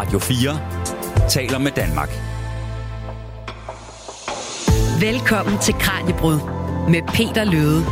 Radio 4 taler med Danmark. Velkommen til Kranjebrud med Peter Løde.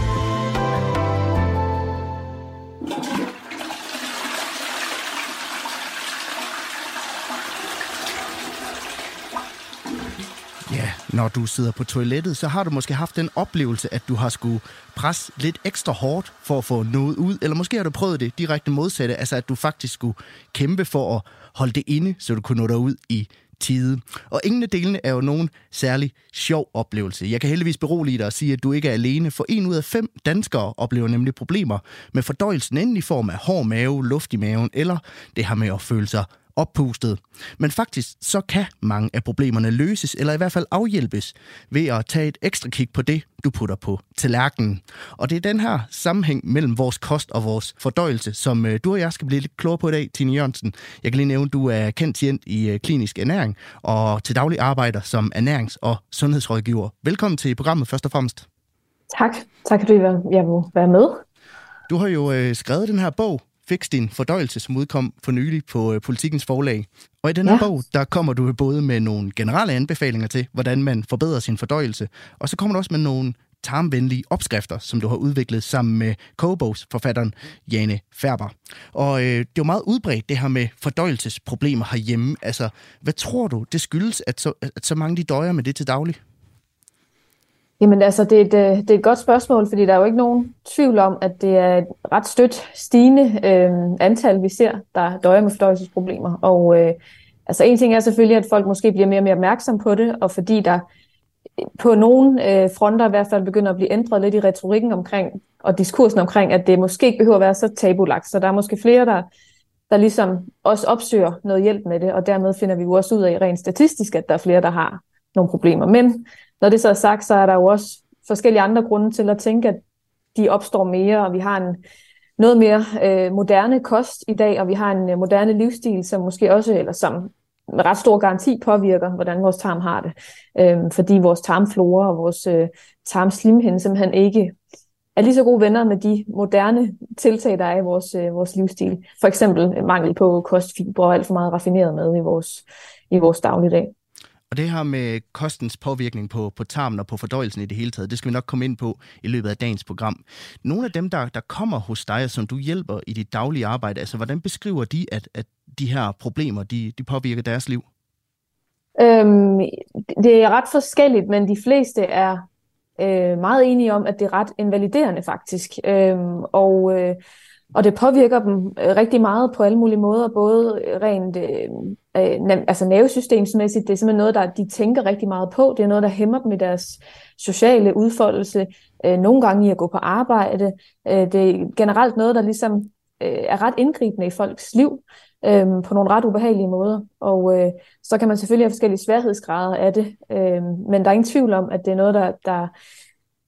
Når du sidder på toilettet, så har du måske haft den oplevelse, at du har skulle presse lidt ekstra hårdt for at få noget ud, eller måske har du prøvet det direkte modsatte, altså at du faktisk skulle kæmpe for at holde det inde, så du kunne nå dig ud i tide. Og ingen af delene er jo nogen særlig sjov oplevelse. Jeg kan heldigvis berolige dig og sige, at du ikke er alene, for en ud af fem danskere oplever nemlig problemer med fordøjelsen, enten i form af hård mave, luft i maven, eller det her med at føle sig oppustet. Men faktisk så kan mange af problemerne løses, eller i hvert fald afhjælpes, ved at tage et ekstra kig på det, du putter på tallerkenen. Og det er den her sammenhæng mellem vores kost og vores fordøjelse, som øh, du og jeg skal blive lidt klogere på i dag, Tine Jørgensen. Jeg kan lige nævne, at du er kendt klient i øh, klinisk ernæring, og til daglig arbejder som ernærings- og sundhedsrådgiver. Velkommen til programmet først og fremmest. Tak. Tak fordi jeg må være med. Du har jo øh, skrevet den her bog, Fix din fordøjelse, som udkom for nylig på øh, Politikens forlag. Og i den her ja. bog, der kommer du både med nogle generelle anbefalinger til, hvordan man forbedrer sin fordøjelse, og så kommer du også med nogle tarmvenlige opskrifter, som du har udviklet sammen med Kogebogs forfatteren Jane Færber. Og øh, det er jo meget udbredt, det her med fordøjelsesproblemer herhjemme. Altså, hvad tror du, det skyldes, at så, at så mange de døjer med det til daglig? Jamen altså, det er, et, øh, det er et godt spørgsmål, fordi der er jo ikke nogen tvivl om, at det er et ret stødt stigende øh, antal, vi ser, der døjer med fordøjelsesproblemer. Og øh, altså en ting er selvfølgelig, at folk måske bliver mere og mere opmærksom på det, og fordi der øh, på nogle øh, fronter i hvert fald begynder at blive ændret lidt i retorikken omkring, og diskursen omkring, at det måske ikke behøver at være så tabulagt. Så der er måske flere, der, der ligesom også opsøger noget hjælp med det, og dermed finder vi jo også ud af rent statistisk, at der er flere, der har nogle problemer. Men når det så er sagt, så er der jo også forskellige andre grunde til at tænke, at de opstår mere, og vi har en noget mere øh, moderne kost i dag, og vi har en øh, moderne livsstil, som måske også, eller som med ret stor garanti påvirker, hvordan vores tarm har det. Øhm, fordi vores tarmflora og vores øh, tarmslimhinde simpelthen ikke er lige så gode venner med de moderne tiltag, der er i vores, øh, vores livsstil. For eksempel mangel på kostfibre og alt for meget raffineret mad i vores, i vores dagligdag. Og det her med kostens påvirkning på, på tarmen og på fordøjelsen i det hele taget, det skal vi nok komme ind på i løbet af dagens program. Nogle af dem, der, der kommer hos dig, som du hjælper i dit daglige arbejde, altså hvordan beskriver de, at, at de her problemer, de, de påvirker deres liv? Øhm, det er ret forskelligt, men de fleste er øh, meget enige om, at det er ret invaliderende faktisk. Øhm, og øh, og det påvirker dem øh, rigtig meget på alle mulige måder, både øh, rent øh, øh altså nervesystemsmæssigt. Det er simpelthen noget, der de tænker rigtig meget på. Det er noget, der hæmmer dem i deres sociale udfoldelse. Øh, nogle gange i at gå på arbejde. Øh, det er generelt noget, der ligesom øh, er ret indgribende i folks liv øh, på nogle ret ubehagelige måder. Og øh, så kan man selvfølgelig have forskellige sværhedsgrader af det. Øh, men der er ingen tvivl om, at det er noget, der, der,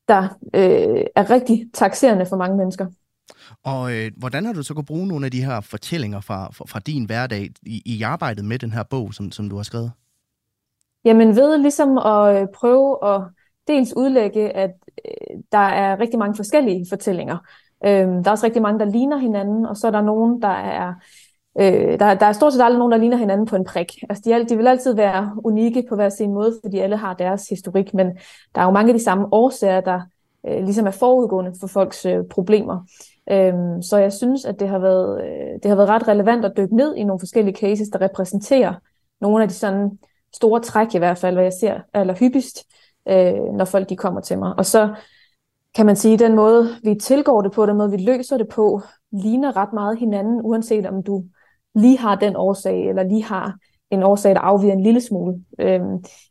der øh, er rigtig taxerende for mange mennesker. Og øh, hvordan har du så kunne bruge nogle af de her fortællinger fra, fra, fra din hverdag i, i arbejdet med den her bog, som, som du har skrevet? Jamen ved ligesom at øh, prøve at dels udlægge, at øh, der er rigtig mange forskellige fortællinger. Øh, der er også rigtig mange, der ligner hinanden, og så er der nogen, der er Øh, der, der er stort set aldrig nogen, der ligner hinanden på en prik. Altså, de, de vil altid være unikke på hver sin måde, fordi alle har deres historik, men der er jo mange af de samme årsager, der øh, ligesom er forudgående for folks øh, problemer. Øhm, så jeg synes, at det har, været, øh, det har været ret relevant at dykke ned i nogle forskellige cases, der repræsenterer nogle af de sådan store træk i hvert fald, hvad jeg ser allerhyppigst, øh, når folk de kommer til mig. Og så kan man sige, at den måde, vi tilgår det på, den måde, vi løser det på, ligner ret meget hinanden, uanset om du lige har den årsag, eller lige har en årsag, der afviger en lille smule øh,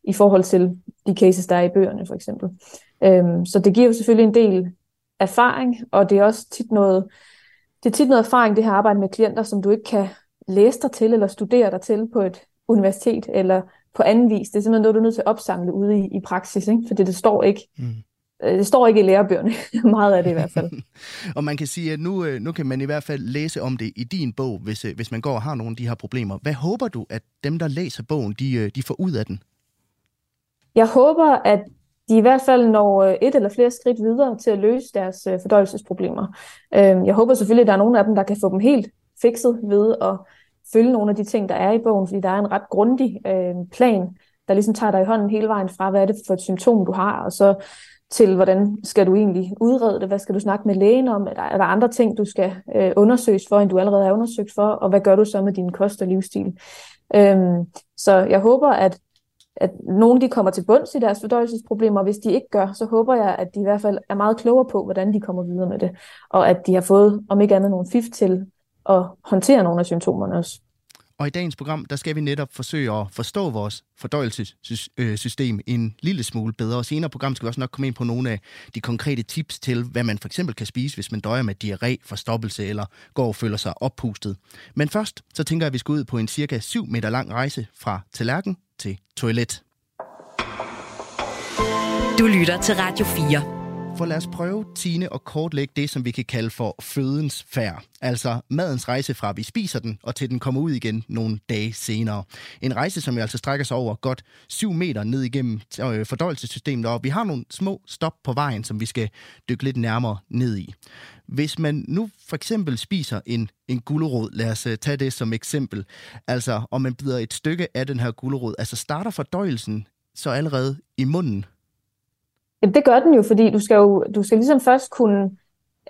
i forhold til de cases, der er i bøgerne for eksempel. Øh, så det giver jo selvfølgelig en del erfaring, og det er også tit noget, det er tit noget erfaring, det her arbejde med klienter, som du ikke kan læse dig til eller studere dig til på et universitet eller på anden vis. Det er simpelthen noget, du er nødt til at opsamle ude i, i praksis, ikke? fordi det står ikke mm. Øh, det står ikke i lærebøgerne, meget af det i hvert fald. og man kan sige, at nu, øh, nu kan man i hvert fald læse om det i din bog, hvis, øh, hvis man går og har nogle af de her problemer. Hvad håber du, at dem, der læser bogen, de, de får ud af den? Jeg håber, at de i hvert fald når øh, et eller flere skridt videre til at løse deres øh, fordøjelsesproblemer. Øhm, jeg håber selvfølgelig, at der er nogle af dem, der kan få dem helt fikset ved at følge nogle af de ting, der er i bogen, fordi der er en ret grundig øh, plan, der ligesom tager dig i hånden hele vejen fra, hvad er det for et symptom, du har, og så til, hvordan skal du egentlig udrede det, hvad skal du snakke med lægen om, er der, er der andre ting, du skal øh, undersøges for, end du allerede er undersøgt for, og hvad gør du så med din kost og livsstil. Øhm, så jeg håber, at, at nogen de kommer til bunds i deres fordøjelsesproblemer, hvis de ikke gør, så håber jeg, at de i hvert fald er meget klogere på, hvordan de kommer videre med det, og at de har fået, om ikke andet, nogle fif til at håndtere nogle af symptomerne også. Og i dagens program, der skal vi netop forsøge at forstå vores fordøjelsessystem en lille smule bedre. Og senere program skal vi også nok komme ind på nogle af de konkrete tips til, hvad man for eksempel kan spise, hvis man døjer med diarré, forstoppelse eller går og føler sig oppustet. Men først, så tænker jeg, at vi skal ud på en cirka 7 meter lang rejse fra tallerken til toilet. Du lytter til Radio 4. For lad os prøve, Tine, at kortlægge det, som vi kan kalde for fødens færd. Altså madens rejse fra, vi spiser den, og til den kommer ud igen nogle dage senere. En rejse, som jo altså strækker sig over godt 7 meter ned igennem øh, fordøjelsessystemet, og vi har nogle små stop på vejen, som vi skal dykke lidt nærmere ned i. Hvis man nu for eksempel spiser en, en gulerod, lad os øh, tage det som eksempel, altså om man bider et stykke af den her gulerod, altså starter fordøjelsen så allerede i munden? Jamen, det gør den jo, fordi du skal jo du skal ligesom først kunne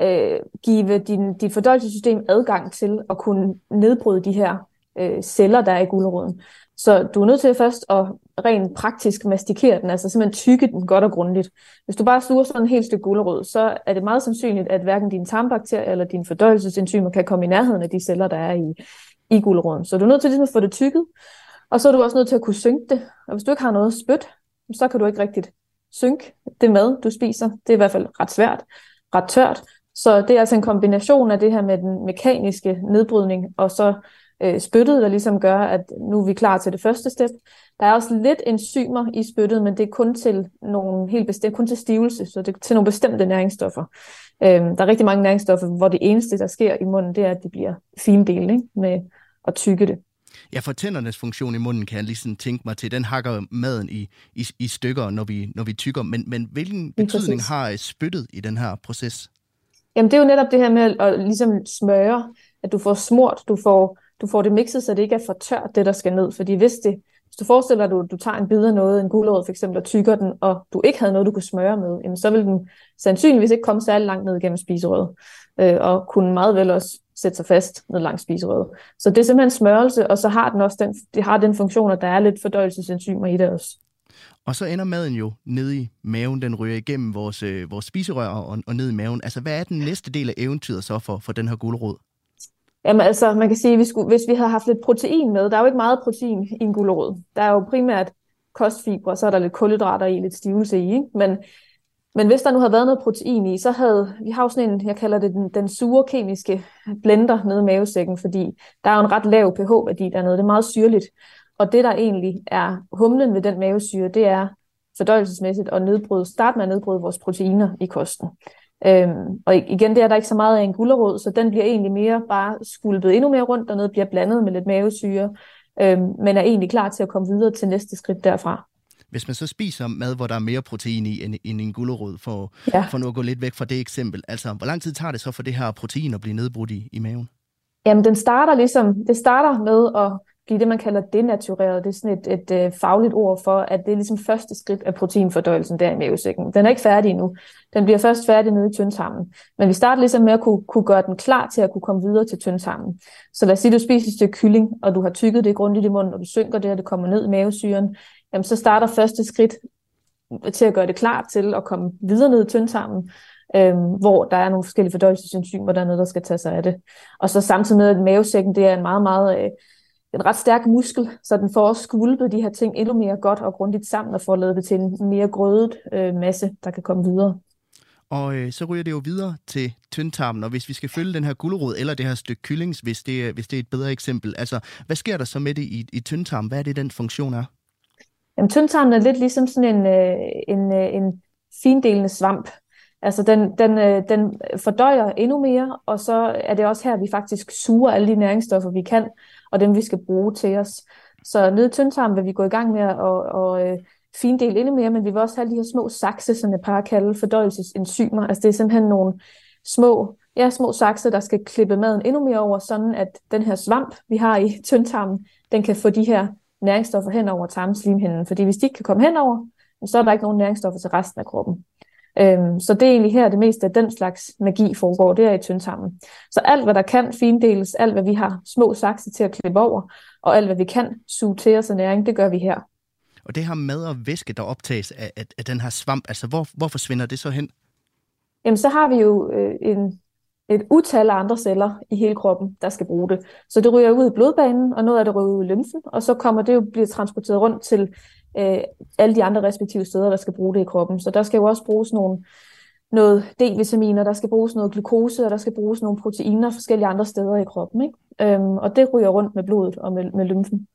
øh, give din, dit fordøjelsessystem adgang til at kunne nedbryde de her øh, celler, der er i guleroden. Så du er nødt til først at rent praktisk mastikere den, altså simpelthen tykke den godt og grundigt. Hvis du bare suger sådan en helt stykke gulerod, så er det meget sandsynligt, at hverken dine tarmbakterier eller dine fordøjelsesenzymer kan komme i nærheden af de celler, der er i, i guleroden. Så du er nødt til ligesom at få det tykket, og så er du også nødt til at kunne synke det. Og hvis du ikke har noget spyt, så kan du ikke rigtigt synk det mad, du spiser. Det er i hvert fald ret svært, ret tørt. Så det er altså en kombination af det her med den mekaniske nedbrydning, og så øh, spyttet, der ligesom gør, at nu er vi klar til det første step. Der er også lidt enzymer i spyttet, men det er kun til nogle helt bestemt, kun til stivelse, så det er til nogle bestemte næringsstoffer. Øhm, der er rigtig mange næringsstoffer, hvor det eneste, der sker i munden, det er, at det bliver findelt ikke? med at tykke det. Ja, for tændernes funktion i munden kan jeg lige tænke mig til. Den hakker maden i, i, i stykker, når vi, når vi tykker. Men, men hvilken betydning har spyttet i den her proces? Jamen, det er jo netop det her med at, at ligesom smøre, at du får smurt, du får, du får det mixet, så det ikke er for tørt, det der skal ned. Fordi hvis, det, hvis du forestiller dig, at du, du tager en bid af noget, en gulerod for eksempel, og tykker den, og du ikke havde noget, du kunne smøre med, jamen, så vil den sandsynligvis ikke komme særlig langt ned gennem spiserøret, øh, og kunne meget vel også sætte sig fast ned langs spiserøret. Så det er simpelthen smørelse, og så har den også den, det har den funktion, at der er lidt fordøjelsesenzymer i det også. Og så ender maden jo nede i maven, den ryger igennem vores, øh, vores spiserør og, og ned i maven. Altså, hvad er den næste del af eventyret så for, for den her gulerod? Jamen altså, man kan sige, hvis, hvis vi havde haft lidt protein med, der er jo ikke meget protein i en gulerod. Der er jo primært kostfibre, så er der lidt kulhydrater i, lidt stivelse i, ikke? Men men hvis der nu havde været noget protein i, så havde, vi har jo sådan en, jeg kalder det den, den sure kemiske blender nede i mavesækken, fordi der er jo en ret lav pH-værdi dernede, det er meget syrligt. Og det, der egentlig er humlen ved den mavesyre, det er fordøjelsesmæssigt at nedbryde, starte med at nedbryde vores proteiner i kosten. Øhm, og igen, det er der ikke så meget af en gulerod, så den bliver egentlig mere bare skulpet endnu mere rundt dernede, bliver blandet med lidt mavesyre, øhm, men er egentlig klar til at komme videre til næste skridt derfra. Hvis man så spiser mad, hvor der er mere protein i end, end en gulerod, for, ja. for nu at gå lidt væk fra det eksempel, altså hvor lang tid tager det så for det her protein at blive nedbrudt i, i maven? Jamen, den starter ligesom, det starter med at blive det, man kalder denatureret. Det er sådan et, et, et øh, fagligt ord for, at det er ligesom første skridt af proteinfordøjelsen der i mavesækken. Den er ikke færdig endnu. Den bliver først færdig nede i tyndtarmen. Men vi starter ligesom med at kunne, kunne gøre den klar til at kunne komme videre til tyndtarmen. Så lad os sige, at du spiser et stykke kylling, og du har tykket det grundigt i munden, og du synker det, og det kommer ned i mavesyren jamen så starter første skridt til at gøre det klar til at komme videre ned i tyndtarmen, øhm, hvor der er nogle forskellige fordøjelsesenzymer, der er noget, der skal tage sig af det. Og så samtidig med, at mavesækken det er en meget, meget øh, en ret stærk muskel, så den får også skvulpet de her ting endnu mere godt og grundigt sammen og får lavet det til en mere grødet øh, masse, der kan komme videre. Og øh, så ryger det jo videre til tyndtarmen, og hvis vi skal følge den her gulerod eller det her stykke kyllings, hvis det, hvis det er et bedre eksempel, altså hvad sker der så med det i, i tyndtarmen? Hvad er det, den funktion er? Jamen, tyndtarmen er lidt ligesom sådan en, øh, en, øh, en findelende svamp. Altså, den, den, øh, den fordøjer endnu mere, og så er det også her, vi faktisk suger alle de næringsstoffer, vi kan, og dem, vi skal bruge til os. Så nede i tyndtarmen vil vi gå i gang med at, og, og, findele endnu mere, men vi vil også have de her små sakse, som jeg plejer at kalde fordøjelsesenzymer. Altså, det er simpelthen nogle små ja, små sakse, der skal klippe maden endnu mere over, sådan at den her svamp, vi har i tyndtarmen, den kan få de her næringsstoffer hen over tarmslimhinden. Fordi hvis de ikke kan komme henover, så er der ikke nogen næringsstoffer til resten af kroppen. Øhm, så det er egentlig her, det meste af den slags magi foregår, det er i tyndtarmen. Så alt, hvad der kan findeles, alt, hvad vi har små sakse til at klippe over, og alt, hvad vi kan suge til os af næring, det gør vi her. Og det her mad og væske, der optages af, af, af den her svamp, altså hvor, hvor forsvinder det så hen? Jamen, så har vi jo øh, en, et utal af andre celler i hele kroppen, der skal bruge det. Så det ryger ud i blodbanen, og noget af det ryger ud i lymfen, og så kommer det jo blive transporteret rundt til øh, alle de andre respektive steder, der skal bruge det i kroppen. Så der skal jo også bruges nogle, noget D-vitaminer, der skal bruges noget glukose, og der skal bruges nogle proteiner forskellige andre steder i kroppen. Ikke? Øhm, og det ryger rundt med blodet og med, med lymfen.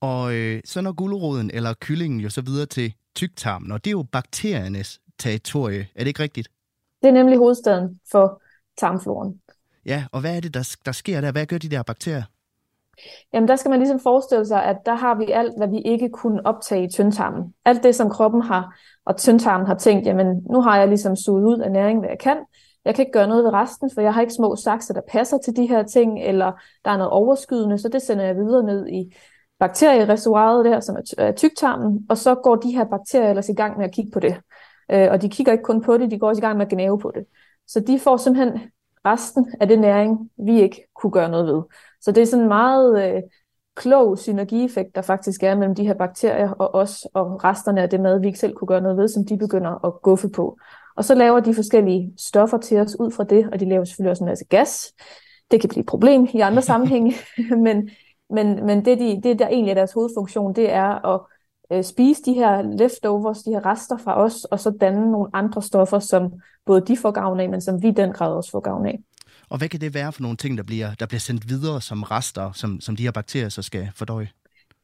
Og øh, så når guleroden eller kyllingen jo så videre til tyktarmen, og det er jo bakteriernes territorie. Er det ikke rigtigt? Det er nemlig hovedstaden for tarmfloren. Ja, og hvad er det, der, der sker der? Hvad gør de der bakterier? Jamen der skal man ligesom forestille sig, at der har vi alt, hvad vi ikke kunne optage i tyndtarmen. Alt det, som kroppen har, og tyndtarmen har tænkt, jamen nu har jeg ligesom suget ud af næring, hvad jeg kan. Jeg kan ikke gøre noget ved resten, for jeg har ikke små sakser, der passer til de her ting, eller der er noget overskydende, så det sender jeg videre ned i bakteriereservoiret der, som er tyktarmen, og så går de her bakterier ellers i gang med at kigge på det. Øh, og de kigger ikke kun på det, de går også i gang med at gnave på det. Så de får simpelthen resten af det næring, vi ikke kunne gøre noget ved. Så det er sådan en meget øh, klog synergieffekt, der faktisk er mellem de her bakterier og os, og resterne af det mad, vi ikke selv kunne gøre noget ved, som de begynder at guffe på. Og så laver de forskellige stoffer til os ud fra det, og de laver selvfølgelig også en masse gas. Det kan blive et problem i andre sammenhænge, men, men, men det, de, det, der egentlig er deres hovedfunktion, det er at øh, spise de her leftovers, de her rester fra os, og så danne nogle andre stoffer, som både de får gavn af, men som vi i den grad også får gavn af. Og hvad kan det være for nogle ting, der bliver, der bliver sendt videre som rester, som, som de her bakterier så skal fordøje?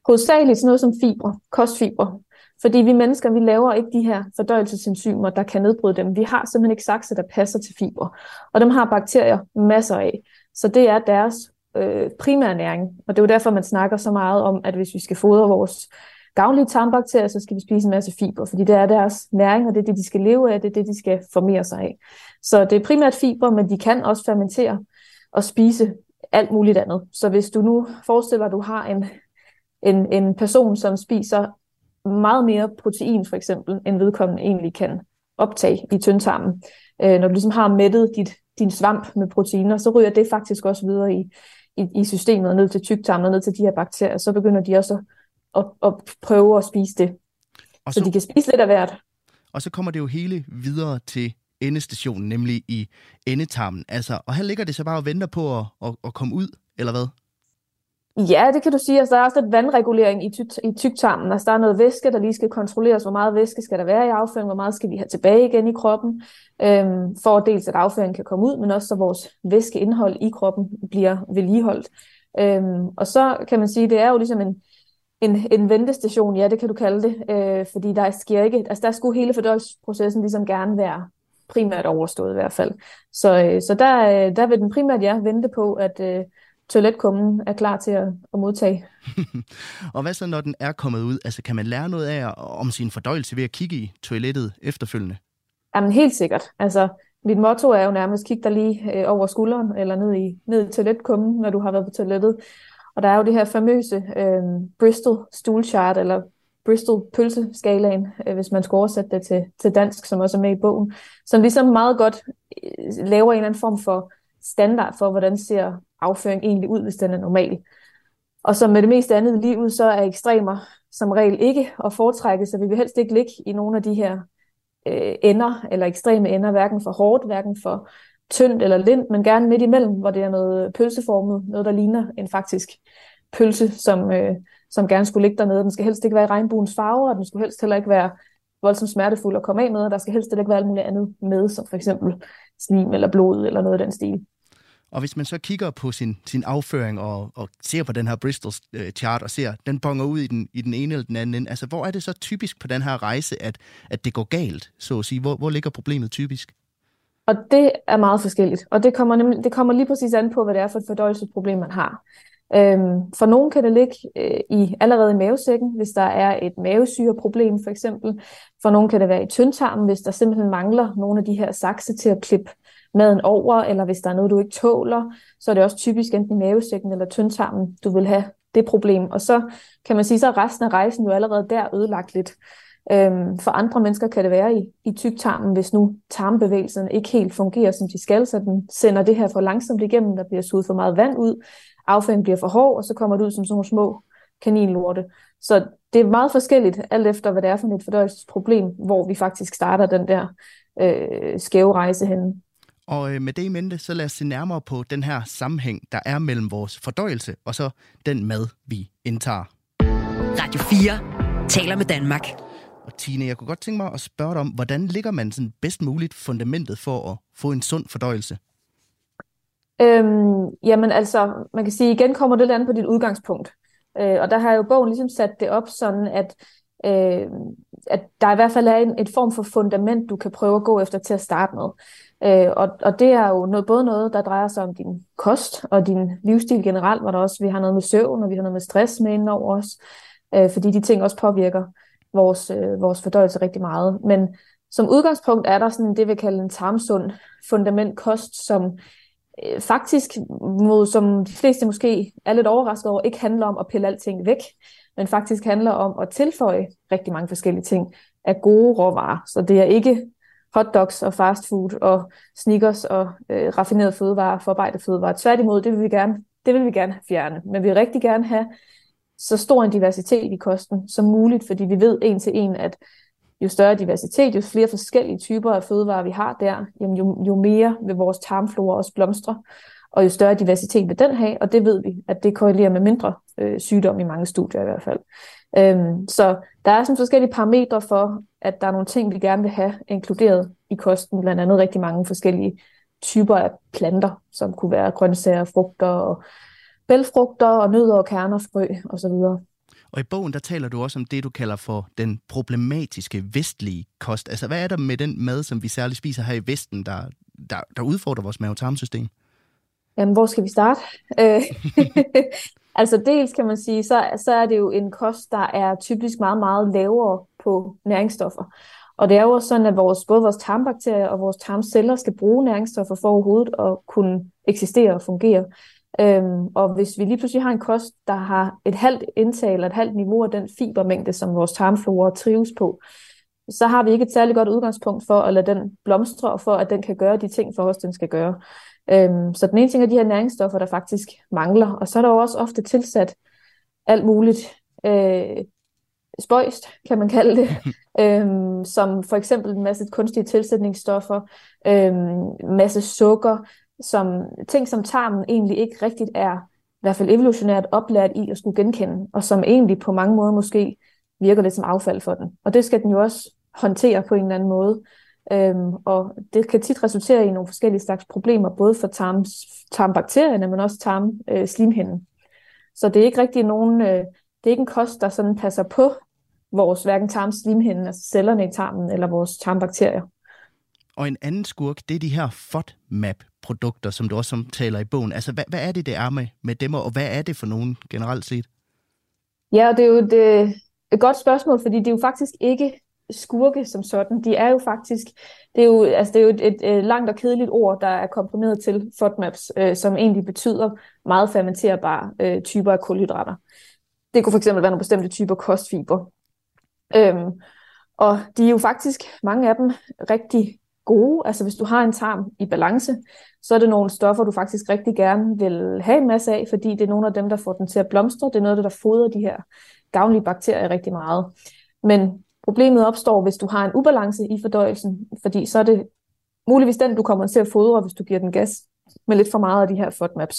Hovedsageligt sådan noget som fibre, kostfibre. Fordi vi mennesker, vi laver ikke de her fordøjelsesenzymer, der kan nedbryde dem. Vi har simpelthen ikke sakse, der passer til fibre. Og dem har bakterier masser af. Så det er deres øh, primære næring. Og det er jo derfor, man snakker så meget om, at hvis vi skal fodre vores gavnlige tarmbakterier, så skal vi spise en masse fiber, fordi det er deres næring, og det er det, de skal leve af, det er det, de skal formere sig af. Så det er primært fiber, men de kan også fermentere og spise alt muligt andet. Så hvis du nu forestiller dig, at du har en, en, en person, som spiser meget mere protein for eksempel, end vedkommende egentlig kan optage i tyndtarmen. Øh, når du ligesom har mættet dit, din svamp med proteiner, så ryger det faktisk også videre i, i, i systemet, ned til tyktarmen og ned til de her bakterier. Så begynder de også at, at, at prøve at spise det. Og så, så de kan spise lidt af hvert. Og så kommer det jo hele videre til endestationen, nemlig i endetarmen. Altså, og her ligger det så bare og venter på at, at, at komme ud, eller hvad? Ja, det kan du sige. Altså, der er også lidt vandregulering i, ty- i tyktarmen. Altså, der er noget væske, der lige skal kontrolleres. Hvor meget væske skal der være i afføringen? Hvor meget skal vi have tilbage igen i kroppen? Øhm, for dels at afføringen kan komme ud, men også så vores væskeindhold i kroppen bliver vedligeholdt. Øhm, og så kan man sige, det er jo ligesom en, en, en ventestation, ja, det kan du kalde det, øh, fordi der sker ikke, altså der skulle hele fordøjelsesprocessen ligesom gerne være primært overstået i hvert fald. Så, øh, så der, øh, der vil den primært ja vente på, at øh, toiletkummen er klar til at, at modtage. og hvad så, når den er kommet ud? Altså, kan man lære noget af om sin fordøjelse ved at kigge i toilettet efterfølgende? Jamen, helt sikkert. Altså, mit motto er jo nærmest, kig dig lige øh, over skulderen, eller ned i, ned i toiletkummen, når du har været på toilettet. Og der er jo det her famøse øh, Bristol stool chart, eller Bristol pølseskalaen, øh, hvis man skulle oversætte det til, til dansk, som også er med i bogen, som ligesom meget godt øh, laver en eller anden form for standard for, hvordan ser afføring egentlig ud, hvis den er normal. Og som med det meste andet i livet, så er ekstremer som regel ikke at foretrække, så vi vil helst ikke ligge i nogle af de her øh, ender, eller ekstreme ender, hverken for hårdt, hverken for tyndt eller lindt, men gerne midt imellem, hvor det er noget pølseformet, noget der ligner en faktisk pølse, som, øh, som gerne skulle ligge dernede. Den skal helst ikke være i regnbuens farver, og den skulle helst heller ikke være voldsomt smertefuld at komme af med, og der skal helst ikke være alt muligt andet med, som for eksempel slim eller blod eller noget af den stil. Og hvis man så kigger på sin, sin afføring og, og ser på den her Bristol-chart øh, og ser, den bonger ud i den, i den ene eller den anden ende, altså hvor er det så typisk på den her rejse, at, at det går galt, så at sige? Hvor, hvor ligger problemet typisk? Og det er meget forskelligt, og det kommer, nemlig, det kommer lige præcis an på, hvad det er for et fordøjelsesproblem, man har. Øhm, for nogen kan det ligge øh, i allerede i mavesækken, hvis der er et mavesyreproblem for eksempel. For nogen kan det være i tyndtarmen, hvis der simpelthen mangler nogle af de her sakse til at klippe maden over, eller hvis der er noget, du ikke tåler, så er det også typisk enten i mavesækken eller tyndtarmen, du vil have det problem. Og så kan man sige, så er resten af rejsen jo allerede der ødelagt lidt. Øhm, for andre mennesker kan det være i, i tyktarmen, hvis nu tarmbevægelsen ikke helt fungerer, som de skal, så den sender det her for langsomt igennem, der bliver suget for meget vand ud, afføringen bliver for hård, og så kommer det ud som sådan nogle små kaninlorte. Så det er meget forskelligt, alt efter hvad det er for et fordøjelsesproblem, hvor vi faktisk starter den der øh, skæve rejse hen. Og øh, med det i mente, så lad os se nærmere på den her sammenhæng, der er mellem vores fordøjelse og så den mad, vi indtager. Radio 4 taler med Danmark. Og Tine, jeg kunne godt tænke mig at spørge dig om, hvordan ligger man sådan bedst muligt fundamentet for at få en sund fordøjelse? Øhm, jamen altså, man kan sige, igen kommer det an på dit udgangspunkt. Øh, og der har jeg jo bogen ligesom sat det op sådan, at, øh, at der i hvert fald er en, et form for fundament, du kan prøve at gå efter til at starte med. Øh, og, og det er jo noget, både noget, der drejer sig om din kost og din livsstil generelt, hvor der også vi har noget med søvn, og vi har noget med stress med indover os, øh, fordi de ting også påvirker vores, øh, vores fordøjelse rigtig meget. Men som udgangspunkt er der sådan det, vi kalder en tarmsund fundamentkost, som øh, faktisk, mod, som de fleste måske er lidt overrasket over, ikke handler om at pille alting væk, men faktisk handler om at tilføje rigtig mange forskellige ting af gode råvarer. Så det er ikke hotdogs og fast food og sneakers og øh, raffineret fødevarer, forarbejdet fødevarer. Tværtimod, det vil vi gerne, det vil vi gerne fjerne. Men vi vil rigtig gerne have så stor en diversitet i kosten som muligt, fordi vi ved en til en, at jo større diversitet, jo flere forskellige typer af fødevarer vi har der, jamen jo, jo mere vil vores tarmflora også blomstre, og jo større diversitet vil den have, og det ved vi, at det korrelerer med mindre øh, sygdom i mange studier i hvert fald. Øhm, så der er sådan forskellige parametre for, at der er nogle ting, vi gerne vil have inkluderet i kosten, blandt andet rigtig mange forskellige typer af planter, som kunne være grøntsager, frugter og bælfrugter og nødder og kerner, frø osv. Og i bogen, der taler du også om det, du kalder for den problematiske vestlige kost. Altså, hvad er der med den mad, som vi særligt spiser her i Vesten, der, der, der udfordrer vores mavetarmsystem? Jamen, hvor skal vi starte? Øh, altså, dels kan man sige, så, så er det jo en kost, der er typisk meget, meget lavere på næringsstoffer. Og det er jo sådan, at vores, både vores tarmbakterier og vores tarmceller skal bruge næringsstoffer for overhovedet at kunne eksistere og fungere. Øhm, og hvis vi lige pludselig har en kost, der har et halvt indtag eller et halvt niveau af den fibermængde, som vores tarmflora trives på, så har vi ikke et særligt godt udgangspunkt for at lade den blomstre, og for at den kan gøre de ting for os, den skal gøre. Øhm, så den ene ting er de her næringsstoffer, der faktisk mangler, og så er der jo også ofte tilsat alt muligt øh, spøjst, kan man kalde det, øhm, som for eksempel en masse kunstige tilsætningsstoffer, øhm, masse sukker, som ting, som tarmen egentlig ikke rigtigt er, i hvert fald evolutionært oplært i at skulle genkende, og som egentlig på mange måder måske virker lidt som affald for den. Og det skal den jo også håndtere på en eller anden måde. Øhm, og det kan tit resultere i nogle forskellige slags problemer, både for tarms, tarmbakterierne, men også tarmslimhinden. Øh, så det er ikke rigtig nogen, øh, det er ikke en kost, der sådan passer på vores hverken tarmslimhinden, altså cellerne i tarmen, eller vores tarmbakterier. Og en anden skurk, det er de her FODMAP-produkter, som du også omtaler i bogen. Altså, hvad, hvad er det, det er med, med dem, og hvad er det for nogen generelt set? Ja, det er jo et, øh, et godt spørgsmål, fordi det er jo faktisk ikke skurke som sådan. De er jo faktisk, det er jo, altså det er jo et, et, et langt og kedeligt ord, der er komprimeret til FODMAPs, øh, som egentlig betyder meget fermenterbare øh, typer af kulhydrater. Det kunne fx være nogle bestemte typer kostfiber. Øhm, og de er jo faktisk, mange af dem, rigtig gode. Altså hvis du har en tarm i balance, så er det nogle stoffer, du faktisk rigtig gerne vil have en masse af, fordi det er nogle af dem, der får den til at blomstre. Det er noget, der fodrer de her gavnlige bakterier rigtig meget. Men problemet opstår, hvis du har en ubalance i fordøjelsen, fordi så er det muligvis den, du kommer til at fodre, hvis du giver den gas med lidt for meget af de her FODMAPs.